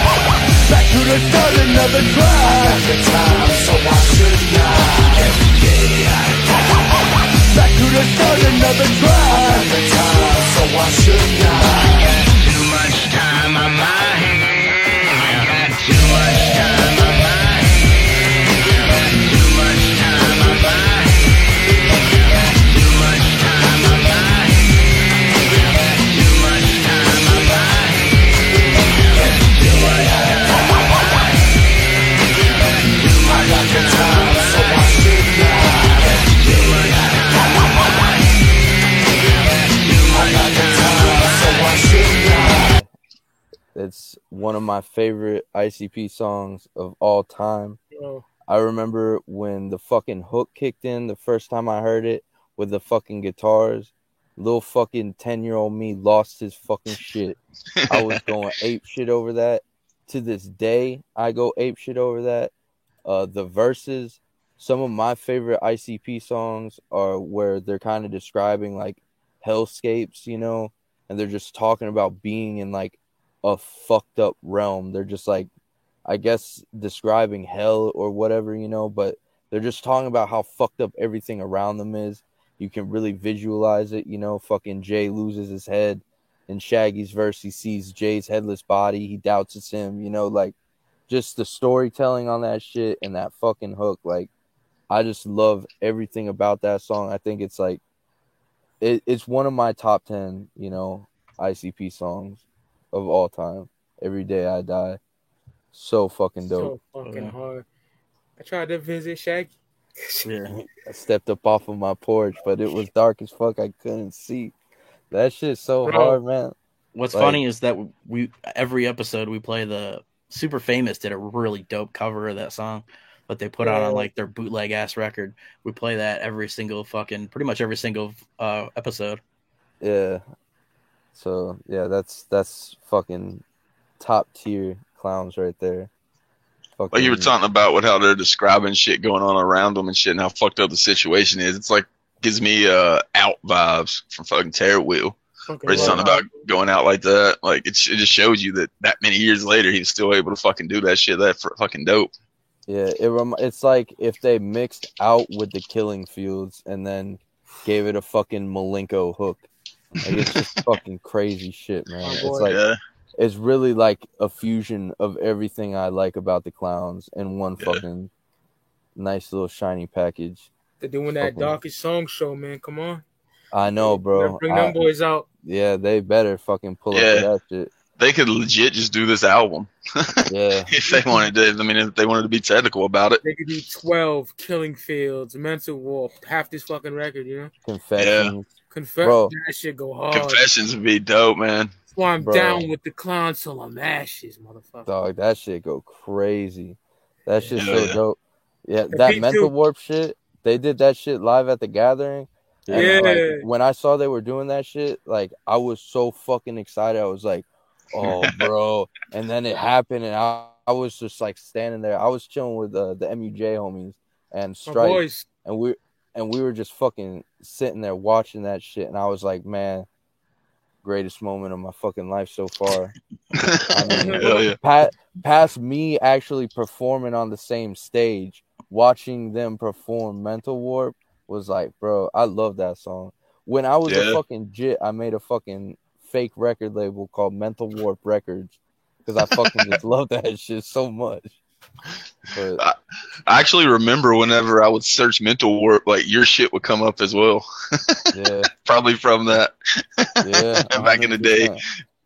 P: Back to the start, another try. Another time, so I should not. Every day I die. Back to the start, another try. Time, so I should not.
N: Too much time on my hands. I Got too much time
H: It's one of my favorite ICP songs of all time.
E: Yo.
H: I remember when the fucking hook kicked in the first time I heard it with the fucking guitars. Little fucking 10 year old me lost his fucking shit. I was going ape shit over that. To this day, I go ape shit over that. Uh, the verses, some of my favorite ICP songs are where they're kind of describing like hellscapes, you know, and they're just talking about being in like a fucked up realm. They're just like, I guess, describing hell or whatever, you know, but they're just talking about how fucked up everything around them is. You can really visualize it, you know. Fucking Jay loses his head in Shaggy's verse. He sees Jay's headless body. He doubts it's him, you know, like just the storytelling on that shit and that fucking hook. Like, I just love everything about that song. I think it's like it, it's one of my top ten, you know, ICP songs of all time. Every day I die. So fucking dope.
E: So fucking hard. I tried to visit Shaggy.
F: Yeah.
H: I stepped up off of my porch, but it was dark as fuck. I couldn't see. That shit's so
F: Bro,
H: hard, man.
F: What's
H: Like,
F: funny is that we every episode we play the Super Famous did a really dope cover of that song but they put out on like their bootleg ass record. We play that every single fucking pretty much every single uh episode.
H: Yeah. So yeah, that's that's fucking top tier clowns right there. Fucking,
D: Like you were talking about with how they're describing shit going on around them and shit and how fucked up the situation is. It's like gives me uh out vibes from fucking Terror Wheel. Where he's talking about going out like that. Like it, it just shows you that that many years later he's still able to fucking do that shit. That fucking dope.
H: Yeah, it rem- it's like if they mixed out with the Killing Fields and then gave it a fucking Milenko hook. Like it's just fucking crazy shit, man.
D: Oh,
H: it's like
D: Yeah.
H: it's really like a fusion of everything I like about the clowns in one fucking nice little shiny package.
E: They're doing that
H: Fucking-
E: darkest song show, man. Come on.
H: I know, bro.
E: Bring
H: I-
E: them boys out.
H: Yeah, they better fucking pull
D: Yeah.
H: up that shit.
D: They could legit just do this album
H: Yeah.
D: if they wanted to. I mean, if they wanted to be technical about it.
E: They could do 12 Killing Fields, Mental Warp, half this fucking record, you know?
H: Confessions.
E: Confess that shit go hard.
D: Confessions would be dope, man.
E: That's why I'm
H: Bro.
E: down with the clown till I'm ashes, motherfucker.
H: Dog, that shit go crazy. That shit's
D: Yeah,
H: so
D: yeah.
H: dope. Yeah,
E: The
H: that
E: beat
H: mental
E: too.
H: warp shit. They did that shit live at the gathering. And,
E: Yeah.
H: like, when I saw they were doing that shit, like I was so fucking excited. I was like, "Oh, bro!" and then it happened, and I, I was just like standing there. I was chilling with uh, the MUJ homies and
E: My
H: Stripe,
E: boys.
H: and we and we were just fucking sitting there watching that shit. And I was like, "Man, greatest moment of my fucking life so far." I mean,
D: yeah.
H: pa- past me actually performing on the same stage, watching them perform Mental Warp was like, bro, I love that song. When I was
D: Yeah.
H: a fucking jit, I made a fucking fake record label called Mental Warp Records because I fucking just love that shit so much. But
D: I, I actually remember whenever I would search mental warp, like your shit would come up as well.
H: yeah,
D: Probably from that.
H: yeah,
D: Back in the day.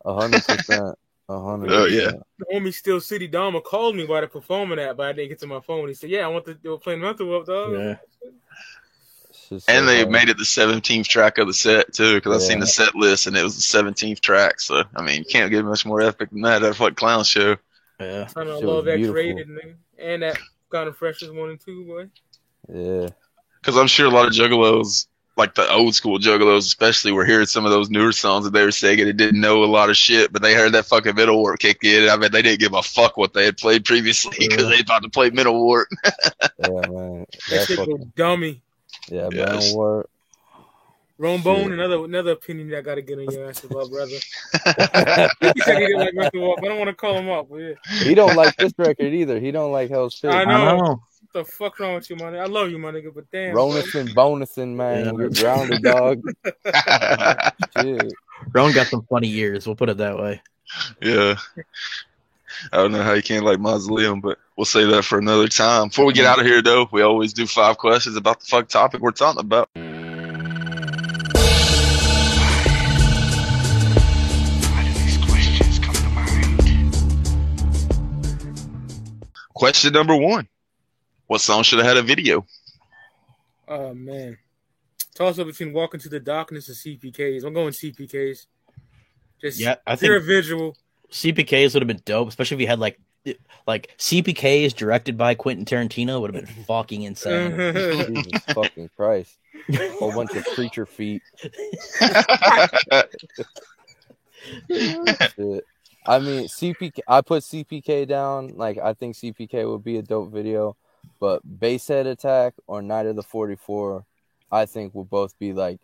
H: a hundred percent, a hundred.
D: Oh, yeah.
H: percent.
E: The homie Still City Dama called me while they're performing that, but I didn't get to my phone. He said, Yeah, I want to do playing Mental Warp, dog.
F: Yeah.
H: It's just so
D: And they
H: hard.
D: made it the 17th track of the set too, because I seen the set list and it was the 17th track. So I mean, you can't get much more epic than that. That fucking clown show.
F: Yeah.
E: I know, love
H: was
E: X rated, nigga. And that kind of fresh is one and two, boy.
H: Yeah,
D: Because I'm sure a lot of juggalos, like the old school juggalos especially, were hearing some of those newer songs that they were singing and didn't know a lot of shit, but they heard that fucking middle warp kick in. And I bet they didn't give a fuck what they had played previously because they about to play middle warp.
H: yeah, man.
E: That
H: That
E: shit go
H: fucking
E: dummy.
H: yeah,
D: Yes.
H: Mental Warp.
E: Rome Bone, another another opinion that I gotta get on your ass about, brother. he said he didn't like Mental Warp. I don't want to call him up, yeah.
H: He don't like this record either. He don't like Hell's Pit.
E: I
F: I
E: know.
F: know.
E: What the fuck wrong with you, man? I love you, my nigga, but damn.
H: Ronison bonusing, man.
F: Yeah.
H: You're grounded, dog. Shit.
F: Ron got some funny years. We'll put it that way.
D: Yeah. I don't know how you can't like Mausoleum, but we'll say that for another time. Before we get mm-hmm. out of here, though, we always do five questions about the fuck topic we're talking about.
R: Why
D: Question number one What song should have had a video?
E: Oh man. Toss up between Walk into the Darkness and CPKs. I'm going CPKs. Just
F: Yeah, I
E: pure
F: think-
E: visual.
F: CPKs would have been dope, especially if you had like like CPKs directed by Quentin Tarantino would have been fucking insane.
H: Jesus fucking Christ. A Whole bunch of creature feet. I mean, CPK. I put CPK down. Like, I think CPK would be a dope video, but Basehead Attack or Night of the Forty Four, I think will both be like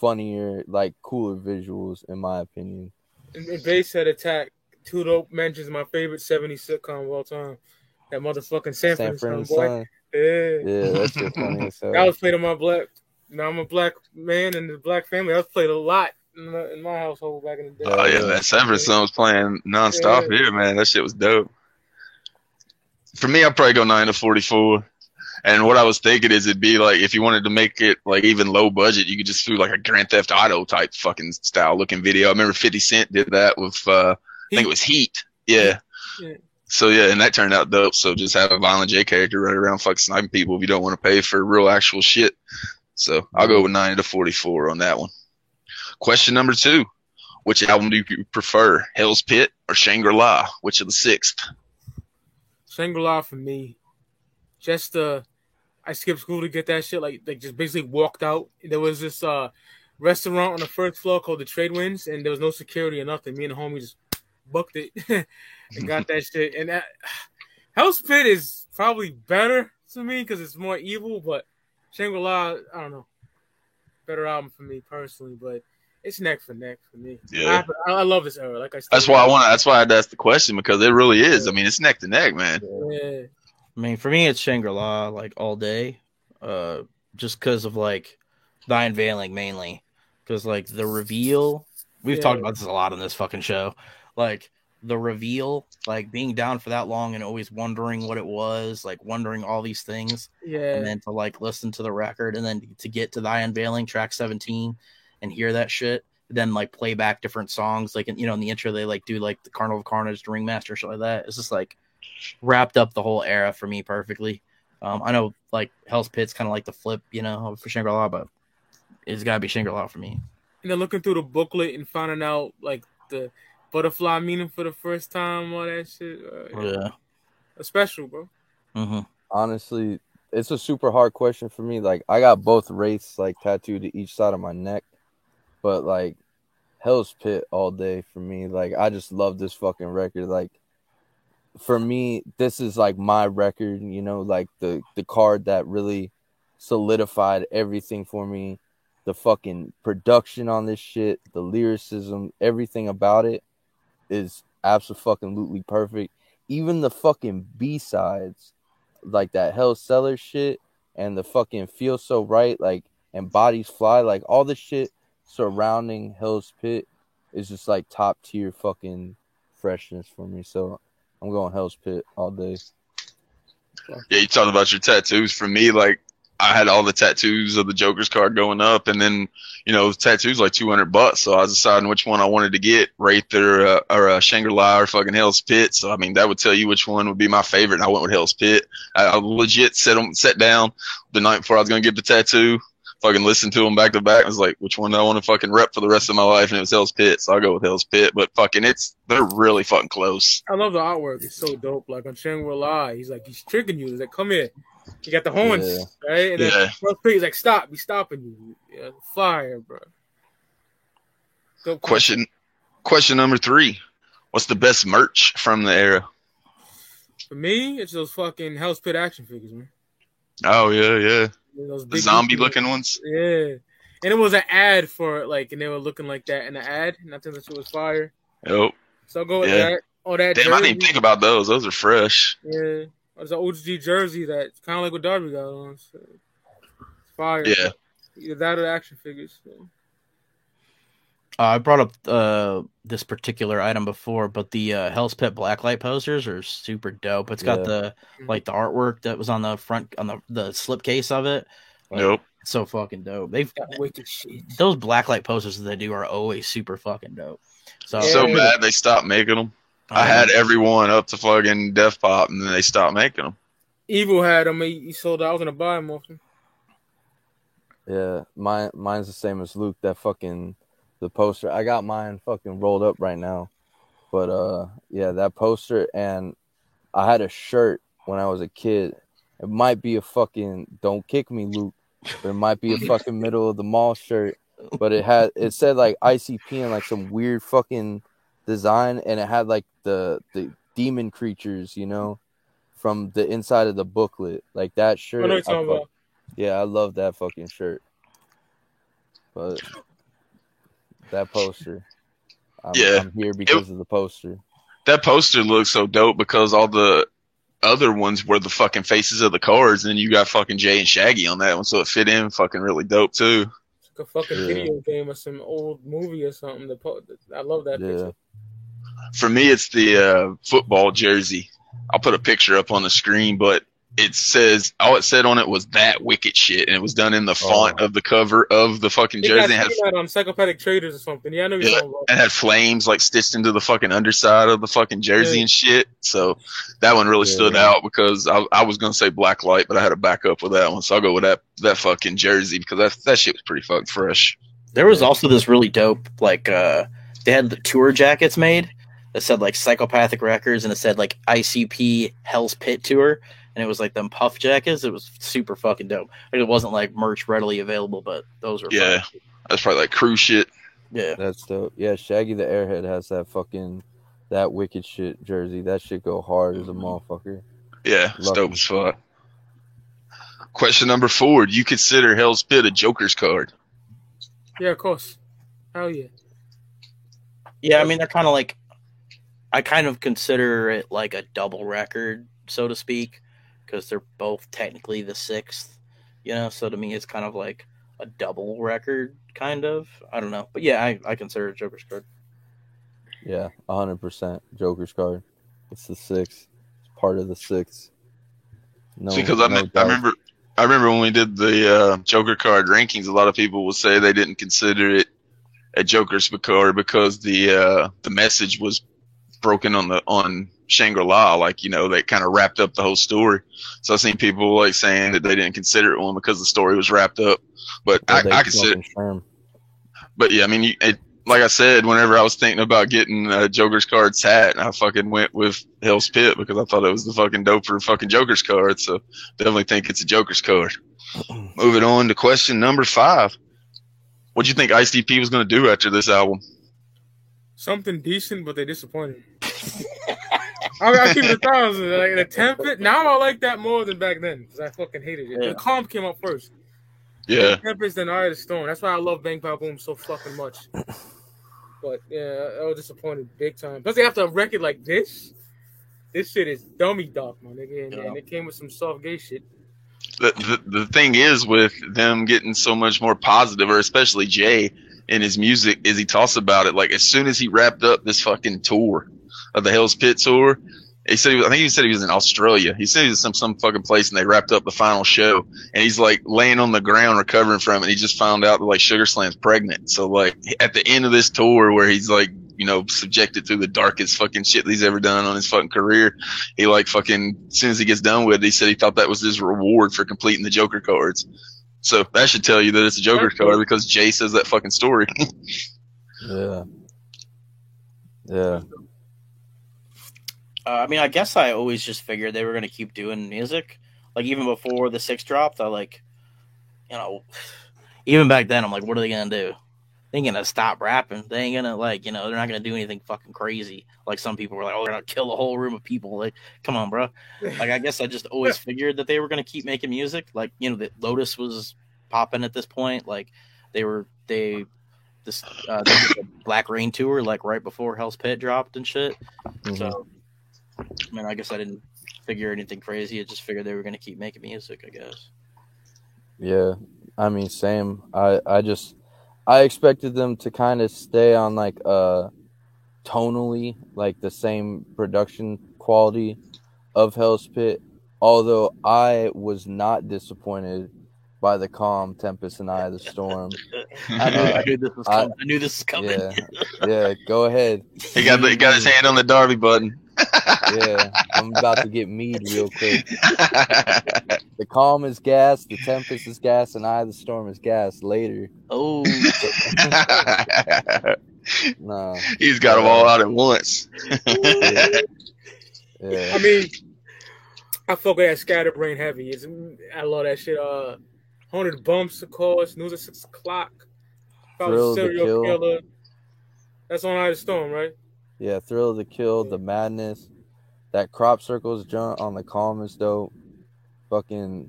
H: funnier, like cooler visuals, in my opinion.
E: And, and Basehead Attack, two dope mentions my favorite 70s sitcom of all time. That motherfucking Sanford,
H: Sanford
E: and Son, boy. Yeah.
H: Yeah, that shit funny.
E: That was played on my black. Now I'm a black man in the black family. I was played a lot in my, in my household back in the day.
D: Oh, yeah, that Severance song was playing nonstop
E: Yeah.
D: here, man. That shit was dope. For me, I'd probably go 9 to 44. And what I was thinking is it'd be like if you wanted to make it like even low budget, you could just do like a Grand Theft Auto type fucking style looking video. I remember 50 Cent did that with uh I think it was Heat. Yeah.
E: Yeah.
D: So yeah, and that turned out dope. So just have a Violent J character running around fucking sniping people if you don't want to pay for real actual shit. So I'll go with 90 to 44 on that one. Question number two. Which album do you prefer? Hell's Pit or Shangri-La? Which of the sixth?
E: Shangri-La for me. Just uh I skipped school to get that shit. Like like just basically walked out. There was this uh restaurant on the first floor called the Trade Winds, and there was no security or nothing. Me and the homie just booked it and got that shit. And that, Hell's Pit is probably better to me because it's more evil, but Shangri-La, I don't know. Better album for me personally, but it's neck for neck for me.
D: Yeah.
E: I, I love this era. Like I said,
D: That's why I want. That's why I asked the question because it really is. I mean, it's neck to neck, man.
E: Yeah.
F: I mean, for me, it's Shangri La like all day, uh, just because of like the unveiling mainly, because like the reveal. We've
E: Yeah.
F: talked about this a lot on this fucking show. Like the reveal, like being down for that long and always wondering what it was, like wondering all these things,
E: Yeah.
F: and then to like listen to the record, and then to get to the unveiling track seventeen and hear that shit. Then like play back different songs, like in, you know in the intro they like do like the Carnival of Carnage, the Ringmaster, shit like that. It's just like wrapped up the whole era for me perfectly. Um, I know like Hell's Pit's kind of like the flip, you know, for Shangri La, but it's got to be Shangri La for me.
E: and then looking through the booklet and finding out like the butterfly meaning for the first time, all that shit. Uh,
F: Yeah.
E: A special, bro.
F: Mm-hmm.
H: Honestly, it's a super hard question for me. Like I got both wraiths like tattooed to each side of my neck, but like Hell's Pit all day for me. Like I just love this fucking record. Like for me, this is like my record. You know, like the the card that really solidified everything for me. The fucking production on this shit, the lyricism, everything about it is absolutely perfect. Even the fucking B sides, like that Hell Cellar shit, and the fucking Feel So Right, like and Bodies Fly, like all the shit surrounding Hell's Pit is just like top tier fucking freshness for me. So I'm going Hell's Pit all day.
D: Yeah, you talked about your tattoos. For me, like I had all the tattoos of the Joker's card going up, and then you know tattoos like two hundred bucks. So I was deciding which one I wanted to get, Wraith or uh, or uh, Shangri La or fucking Hell's Pit. So I mean that would tell you which one would be my favorite. And I went with Hell's Pit. I, I legit set 'em- sat down the night before I was gonna get the tattoo. Fucking listened to them back to back. I was like, which one do I want to fucking rep for the rest of my life? And it was Hell's Pit. So I'll go with Hell's Pit. But fucking, it's they're really fucking close.
E: I love the artwork. It's so dope. Like on Shangri La, he's like he's tricking you. He's like, come here. You got the horns,
D: Yeah.
E: right? And then
D: Yeah.
E: first pick, he's like, stop. He's stopping you. Yeah, fire, bro. Dope
D: Question, question number three. What's the best merch from the era?
E: For me, it's those fucking Hell's Pit action figures, man.
D: Oh yeah, yeah.
E: Those
D: The zombie looking ones.
E: Yeah. And it was an ad for it, like, and they were looking like that in the ad, and I think that shit was fire.
D: Yep.
E: So I'll go with
D: Yeah.
E: that. Oh, that
D: Damn, I didn't think about those. Those are fresh.
E: Yeah. There's an OG jersey that's kind of like what Darby got on. So. It's fire.
D: Yeah.
E: Either that or action figures. So.
F: Uh, I brought up uh, this particular item before, but the uh, Hell's Pit blacklight posters are super dope. It's got
H: Yeah.
F: the like the artwork that was on the front on the the slipcase of it. Like,
D: Nope.
F: it's so fucking dope. They've
E: Got wicked shit.
F: those blacklight posters that they do are always super fucking dope. So
D: So mad they stopped making them. I had every one up to fucking Def Pop, and then they stopped making them.
E: Evil had them. He, he sold out. I was gonna buy them off him.
H: Yeah, mine mine's the same as Luke. That fucking the poster. I got mine fucking rolled up right now. But uh yeah, that poster and I had a shirt when I was a kid. It might be a fucking don't kick me, Luke, but it might be a fucking middle of the mall shirt. But it had it said like ICP and like some weird fucking design and it had like the the demon creatures, you know, from the inside of the booklet. Like that shirt.
E: I
H: I fuck-
E: about.
H: yeah, I love that fucking shirt. But that poster, I'm,
D: Yeah.
H: I'm here because of the poster.
D: That poster looks so dope because all the other ones were the fucking faces of the cards, and then you got fucking Jay and Shaggy on that one, so it fit in fucking really dope too.
E: It's like a fucking
D: Yeah.
E: video game or some old movie or something. The po- I love that picture.
D: For me, it's the uh, football jersey. I'll put a picture up on the screen, but it says all it said on it was that wicked shit, and it was done in the font of the cover of the fucking
E: They got
D: jersey. and had,
E: seen that on psychopathic traders or something. Yeah, I know you're
D: yeah, and had flames like stitched into the fucking underside of the fucking jersey
E: Yeah.
D: and shit. So that one really stood out because I, I was gonna say black light, but I had to back up with that one, so I'll go with that that fucking jersey because that that shit was pretty fucking fresh.
F: There was also this really dope, like uh they had the tour jackets made that said like psychopathic records and it said like ICP Hell's Pit Tour and it was like them puff jackets. It was super fucking dope. Like, it wasn't like merch readily available, but those were
D: Yeah, that's probably like crew shit.
F: Yeah,
H: That's dope. Yeah, Shaggy the Airhead has that fucking that wicked shit jersey. That shit go hard as a mm-hmm. motherfucker.
D: Yeah, it's
H: Love
D: dope as fuck. Question number four: Do you consider Hell's Pit a Joker's card?
E: Yeah, of course. Hell yeah.
F: Yeah, I mean they're kind of like I kind of consider it like a double record, so to speak, because they're both technically the sixth. You know, so to me it's kind of like a double record, kind of. I don't know, but yeah, I, I consider it Joker's card.
H: Yeah, hundred percent. Joker's card. It's the sixth. It's part of the sixth. No,
D: because I,
H: no
D: me- I remember I remember when we did the uh, Joker card rankings, a lot of people will say they didn't consider it a Joker's card because the uh, the message was broken on the on Shangri La, like you know they kind of wrapped up the whole story. So I've seen people like saying that they didn't consider it one because the story was wrapped up. But
H: Or
D: I, I consider,
H: fucking sherm.
D: but yeah, I mean, you, it, like I said, whenever I was thinking about getting a Joker's cards hat, I fucking went with Hell's Pit because I thought it was the fucking doper fucking Joker's card. So definitely think it's a Joker's card. Moving on to question number five. What do you think ICP was going to do after this album?
E: Something decent, but they disappointed. I, I keep it a thousand. Like the Tempest. Now I like that more than back then because I fucking hated it.
D: Yeah.
E: The Calm came up first.
D: Yeah.
E: Tempest and Eye of the Storm. That's why I love Bang Pow Boom so fucking much. But yeah, I was disappointed big time. Especially after a record like this. This shit is dummy dark, my nigga. And, and it came with some soft gay shit.
D: The, the the thing is with them getting so much more positive, or especially Jay in his music, is he talks about it like as soon as he wrapped up this fucking tour of the Hell's Pit tour. He said, he was, I think he said he was in Australia. He said he was some some fucking place, and they wrapped up the final show. And he's like laying on the ground recovering from it. And he just found out that like Sugar Slam's pregnant. So like at the end of this tour, where he's like you know subjected to the darkest fucking shit that he's ever done on his fucking career, he like fucking as soon as he gets done with it, he said he thought that was his reward for completing the Joker cards. So that should tell you that it's a Joker card because Jay says that fucking story.
H: Yeah. Yeah.
F: Uh, I mean, I guess I always just figured they were gonna keep doing music. Like even before the six dropped, I like, you know, even back then, I'm like, what are they gonna do? They ain't gonna stop rapping. They ain't gonna like, you know, they're not gonna do anything fucking crazy. Like some people were like, oh, they're gonna kill a whole room of people. Like, come on, bro. Like I guess I just always figured that they were gonna keep making music. Like you know, that Lotus was popping at this point. Like they were they this uh, they did the Black Rain tour like right before Hell's Pit dropped and shit. So I mean, I guess I didn't figure anything crazy. I just figured they were gonna keep making music. I guess.
H: Yeah, I mean, same. I I just I expected them to kind of stay on like uh tonally like the same production quality of Hell's Pit. Although I was not disappointed by the calm Tempest and Eye of the Storm.
F: I knew, I knew this was coming. I, knew this was coming.
H: Yeah, yeah. Go ahead.
D: He got he got his hand on the Darby button.
H: Yeah, I'm about to get mead real quick. the calm is gas, the tempest is gas, and I the storm is gas later.
F: Oh,
H: no,
D: He's got them all out at once.
H: yeah.
E: I mean, I fuck with that scatterbrain heavy. It's, I love that shit. Uh, hundred bumps, of course. News at six o'clock. If I was
H: Thrill
E: serial
H: Kill.
E: killer. That's on Eye of the Storm, right?
H: Yeah, thrill of the kill, the madness, that crop circles jump on the calm is dope. Fucking,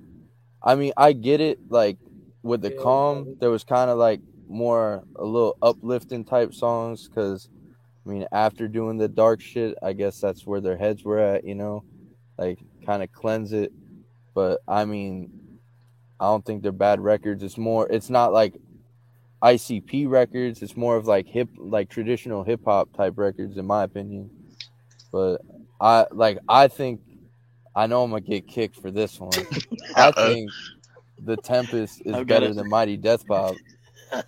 H: I mean, I get it. Like with the calm, there was kind of like more a little uplifting type songs because, I mean, after doing the dark shit, I guess that's where their heads were at. You know, like kind of cleanse it. But I mean, I don't think they're bad records. It's more, it's not like ICP records. It's more of like hip, like traditional hip hop type records, in my opinion. But I like, I think I know I'm gonna get kicked for this one. I think the Tempest is
F: I've
H: better
F: it.
H: than Mighty Death Pop.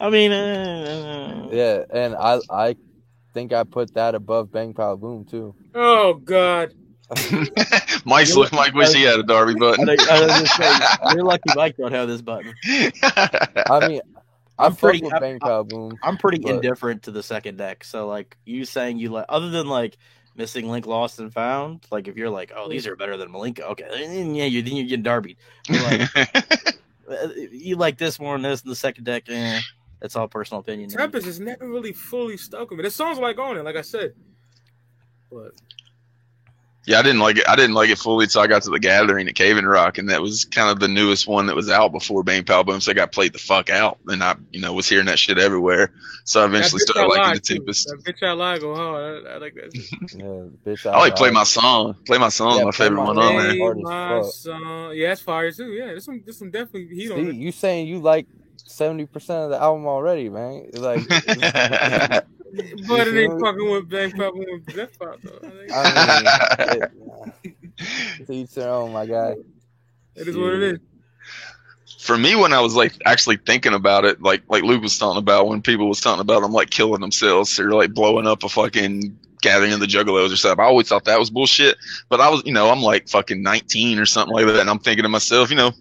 F: I mean, uh,
H: Yeah, and I I think I put that above Bang Pow Boom too.
E: Oh God.
D: Mike's looking like wish he had a Darby button.
F: I, I was just saying, you're lucky Mike don't have this button.
H: I mean, I
F: I'm pretty-
H: with
F: I'm-
H: Bang Pow Boom.
F: I'm pretty
H: but-
F: indifferent to the second deck. So like you saying you like other than like missing link lost and found, like if you're like, oh these are better than Milenko, okay, then yeah, you then you're getting Darby. But, like, uh, you like this more than this in the second deck, eh, that's all personal opinion.
E: Tempest has never really fully stuck with me. The songs like on it, like I said. But
D: Yeah, I didn't like it. I didn't like it fully until I got to the Gathering at Cave-In-Rock, and that was kind of the newest one that was out before Bang Pow Boom. So I got played the fuck out, and I, you know, was hearing that shit everywhere. So I eventually started
E: I
D: liking the
E: too.
D: Tempest.
E: That bitch I lied go hard. I, I like that.
H: Yeah, bitch.
D: I like play my song. Play my song,
H: Yeah,
D: my favorite
H: My
D: one on there.
H: Hard
E: My song. Yeah, it's fire too. Yeah, there's some there's some definitely heat on
H: See,
E: it.
H: you saying you like seventy percent of the album already, man? It's like,
E: But it ain't
H: me?
E: fucking with Bang Pop with Death Pop though.
H: I mean, it, to each their own, my guy.
E: It is what it is.
D: For me, when I was like actually thinking about it, like like Luke was talking about, when people was talking about them like killing themselves or like blowing up a fucking gathering of the juggalos or something, I always thought that was bullshit. But I was, you know, I'm like fucking 19 or something like that, and I'm thinking to myself, you know,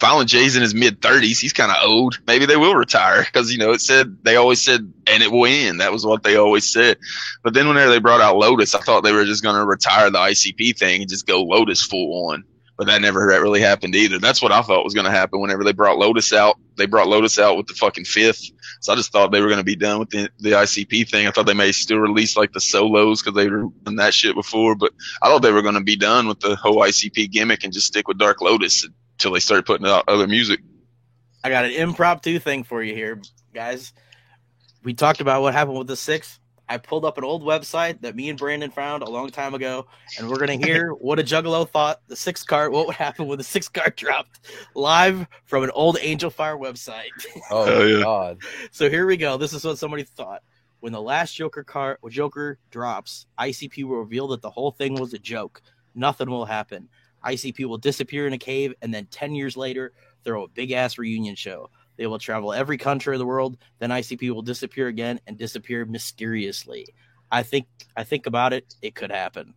D: Violent J's in his mid 30s. He's kind of old. Maybe they will retire because you know it said they always said, and it will end. That was what they always said. But then whenever they brought out Lotus, I thought they were just going to retire the ICP thing and just go Lotus full on. But that never that really happened either. That's what I thought was going to happen whenever they brought Lotus out. They brought Lotus out with the fucking fifth. So I just thought they were going to be done with the, the ICP thing. I thought they may still release like the solos because they were done that shit before. But I thought they were going to be done with the whole ICP gimmick and just stick with Dark Lotus until they started putting out other music.
F: I got an impromptu thing for you here, guys. We talked about what happened with the six. I pulled up an old website that me and Brandon found a long time ago, and we're gonna hear what a Juggalo thought the six card. What would happen when the six card dropped live from an old Angelfire website?
H: Oh
D: Hell yeah.
H: God.
F: So here we go. This is what somebody thought. When the last Joker card Joker drops, ICP will reveal that the whole thing was a joke. Nothing will happen. ICP will disappear in a cave, and then ten years later, throw a big ass reunion show. They will travel every country of the world. Then ICP will disappear again and disappear mysteriously. I think I think about it. It could happen.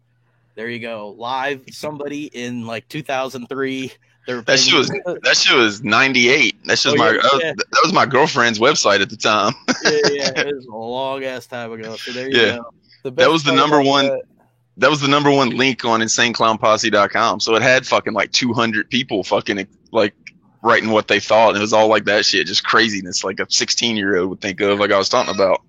F: There you go. Live, somebody in like 2003.
D: That shit was that shit was ninety eight. That's just
F: Oh,
D: my
F: yeah,
D: that was-
F: yeah.
D: that was my girlfriend's website at the time.
F: yeah, yeah, it was a long ass time ago. So there you
D: Yeah.
F: go.
D: that was the number one. That was the number one link on InsaneClownPosse.com. So it had fucking like two hundred people fucking like writing what they thought, and it was all like that shit, just craziness, like a sixteen year old would think of, like I was talking about.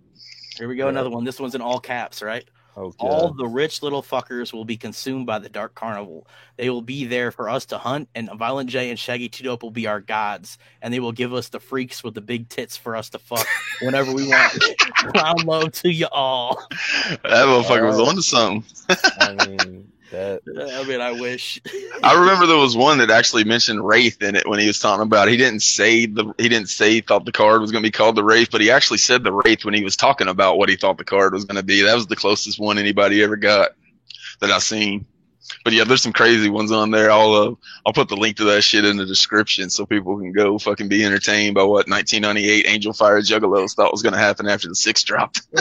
F: Here we go, another one. This one's in all caps, right?
H: Okay.
F: All the rich little fuckers will be consumed by the Dark Carnival. They will be there for us to hunt, and Violent J and Shaggy Two Dope will be our gods, and they will give us the freaks with the big tits for us to fuck whenever we want. Round low to you all.
D: That motherfucker was
H: Alright.
D: onto something.
H: I mean, that
F: I mean, I wish.
D: I remember there was one that actually mentioned Wraith in it when he was talking about. It. He didn't say the he didn't say he thought the card was going to be called the Wraith, but he actually said the Wraith when he was talking about what he thought the card was going to be. That was the closest one anybody ever got that I seen. But yeah, there's some crazy ones on there. I'll uh, I'll put the link to that shit in the description so people can go fucking be entertained by what 1998 Angelfire Juggalos thought was going to happen after the six dropped.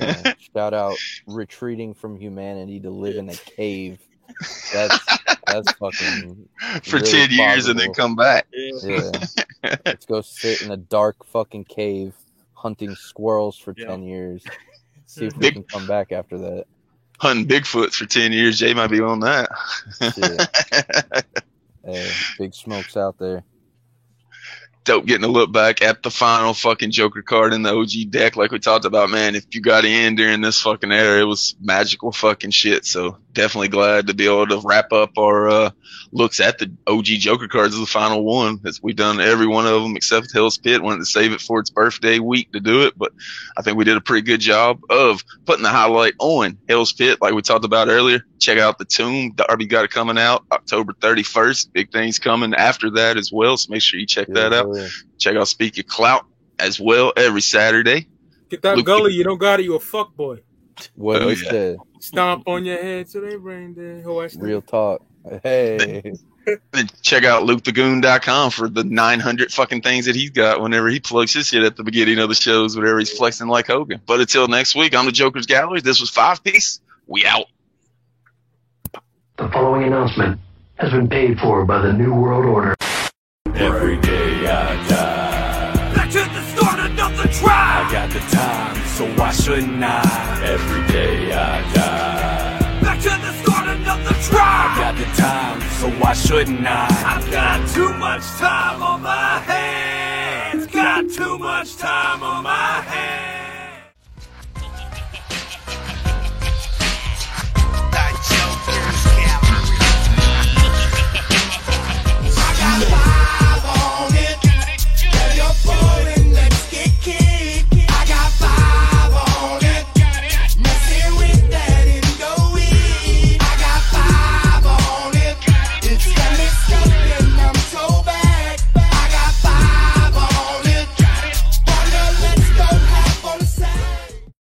H: yeah, shout out retreating from humanity to live in a cave. That's that's fucking
D: For
H: really
D: 10 years and then come back.
H: Yeah. Let's go sit in a dark fucking cave hunting squirrels for ten years. See if we
D: Big-
H: can come back after that.
D: Hunting Bigfoots for 10 years. Jay might be on that.
H: Hey, big smokes out there.
D: dope getting a look back at the final fucking Joker card in the OG deck, like we talked about. Man, if you got in during this fucking era, it was magical fucking shit. So definitely glad to be able to wrap up our uh, looks at the OG Joker cards as the final one. As we've done every one of them except Hell's Pit. Wanted to save it for its birthday week to do it, but I think we did a pretty good job of putting the highlight on Hell's Pit, like we talked about earlier. Check out the Tomb. Darby got it coming out October 31st. Big things coming after that as well. So make sure you check that out. Check out Speak Your Clout as well every Saturday.
E: Get that
D: Look-
E: gully, you don't got it, you a fuck boy.
H: What
D: Oh,
H: he
D: yeah.
H: said.
E: Stomp on your head till they brain dead. Who
H: Real talk. Hey.
D: And check out lukethegoon.com for the 900 fucking things that he's got whenever he plugs his shit at the beginning of the shows, whenever he's flexing like Hogan. But until next week, I'm the Joker's Gallery. This was Five Piece. We out.
S: The following announcement has been paid for by the New World Order.
I: Every day I die. Back to the start, another try. I got the time, so why shouldn't I? Every day I die. Back to the start, another try. I got the time, so why shouldn't I? I've got too much time on my hands. Got too much time on my hands.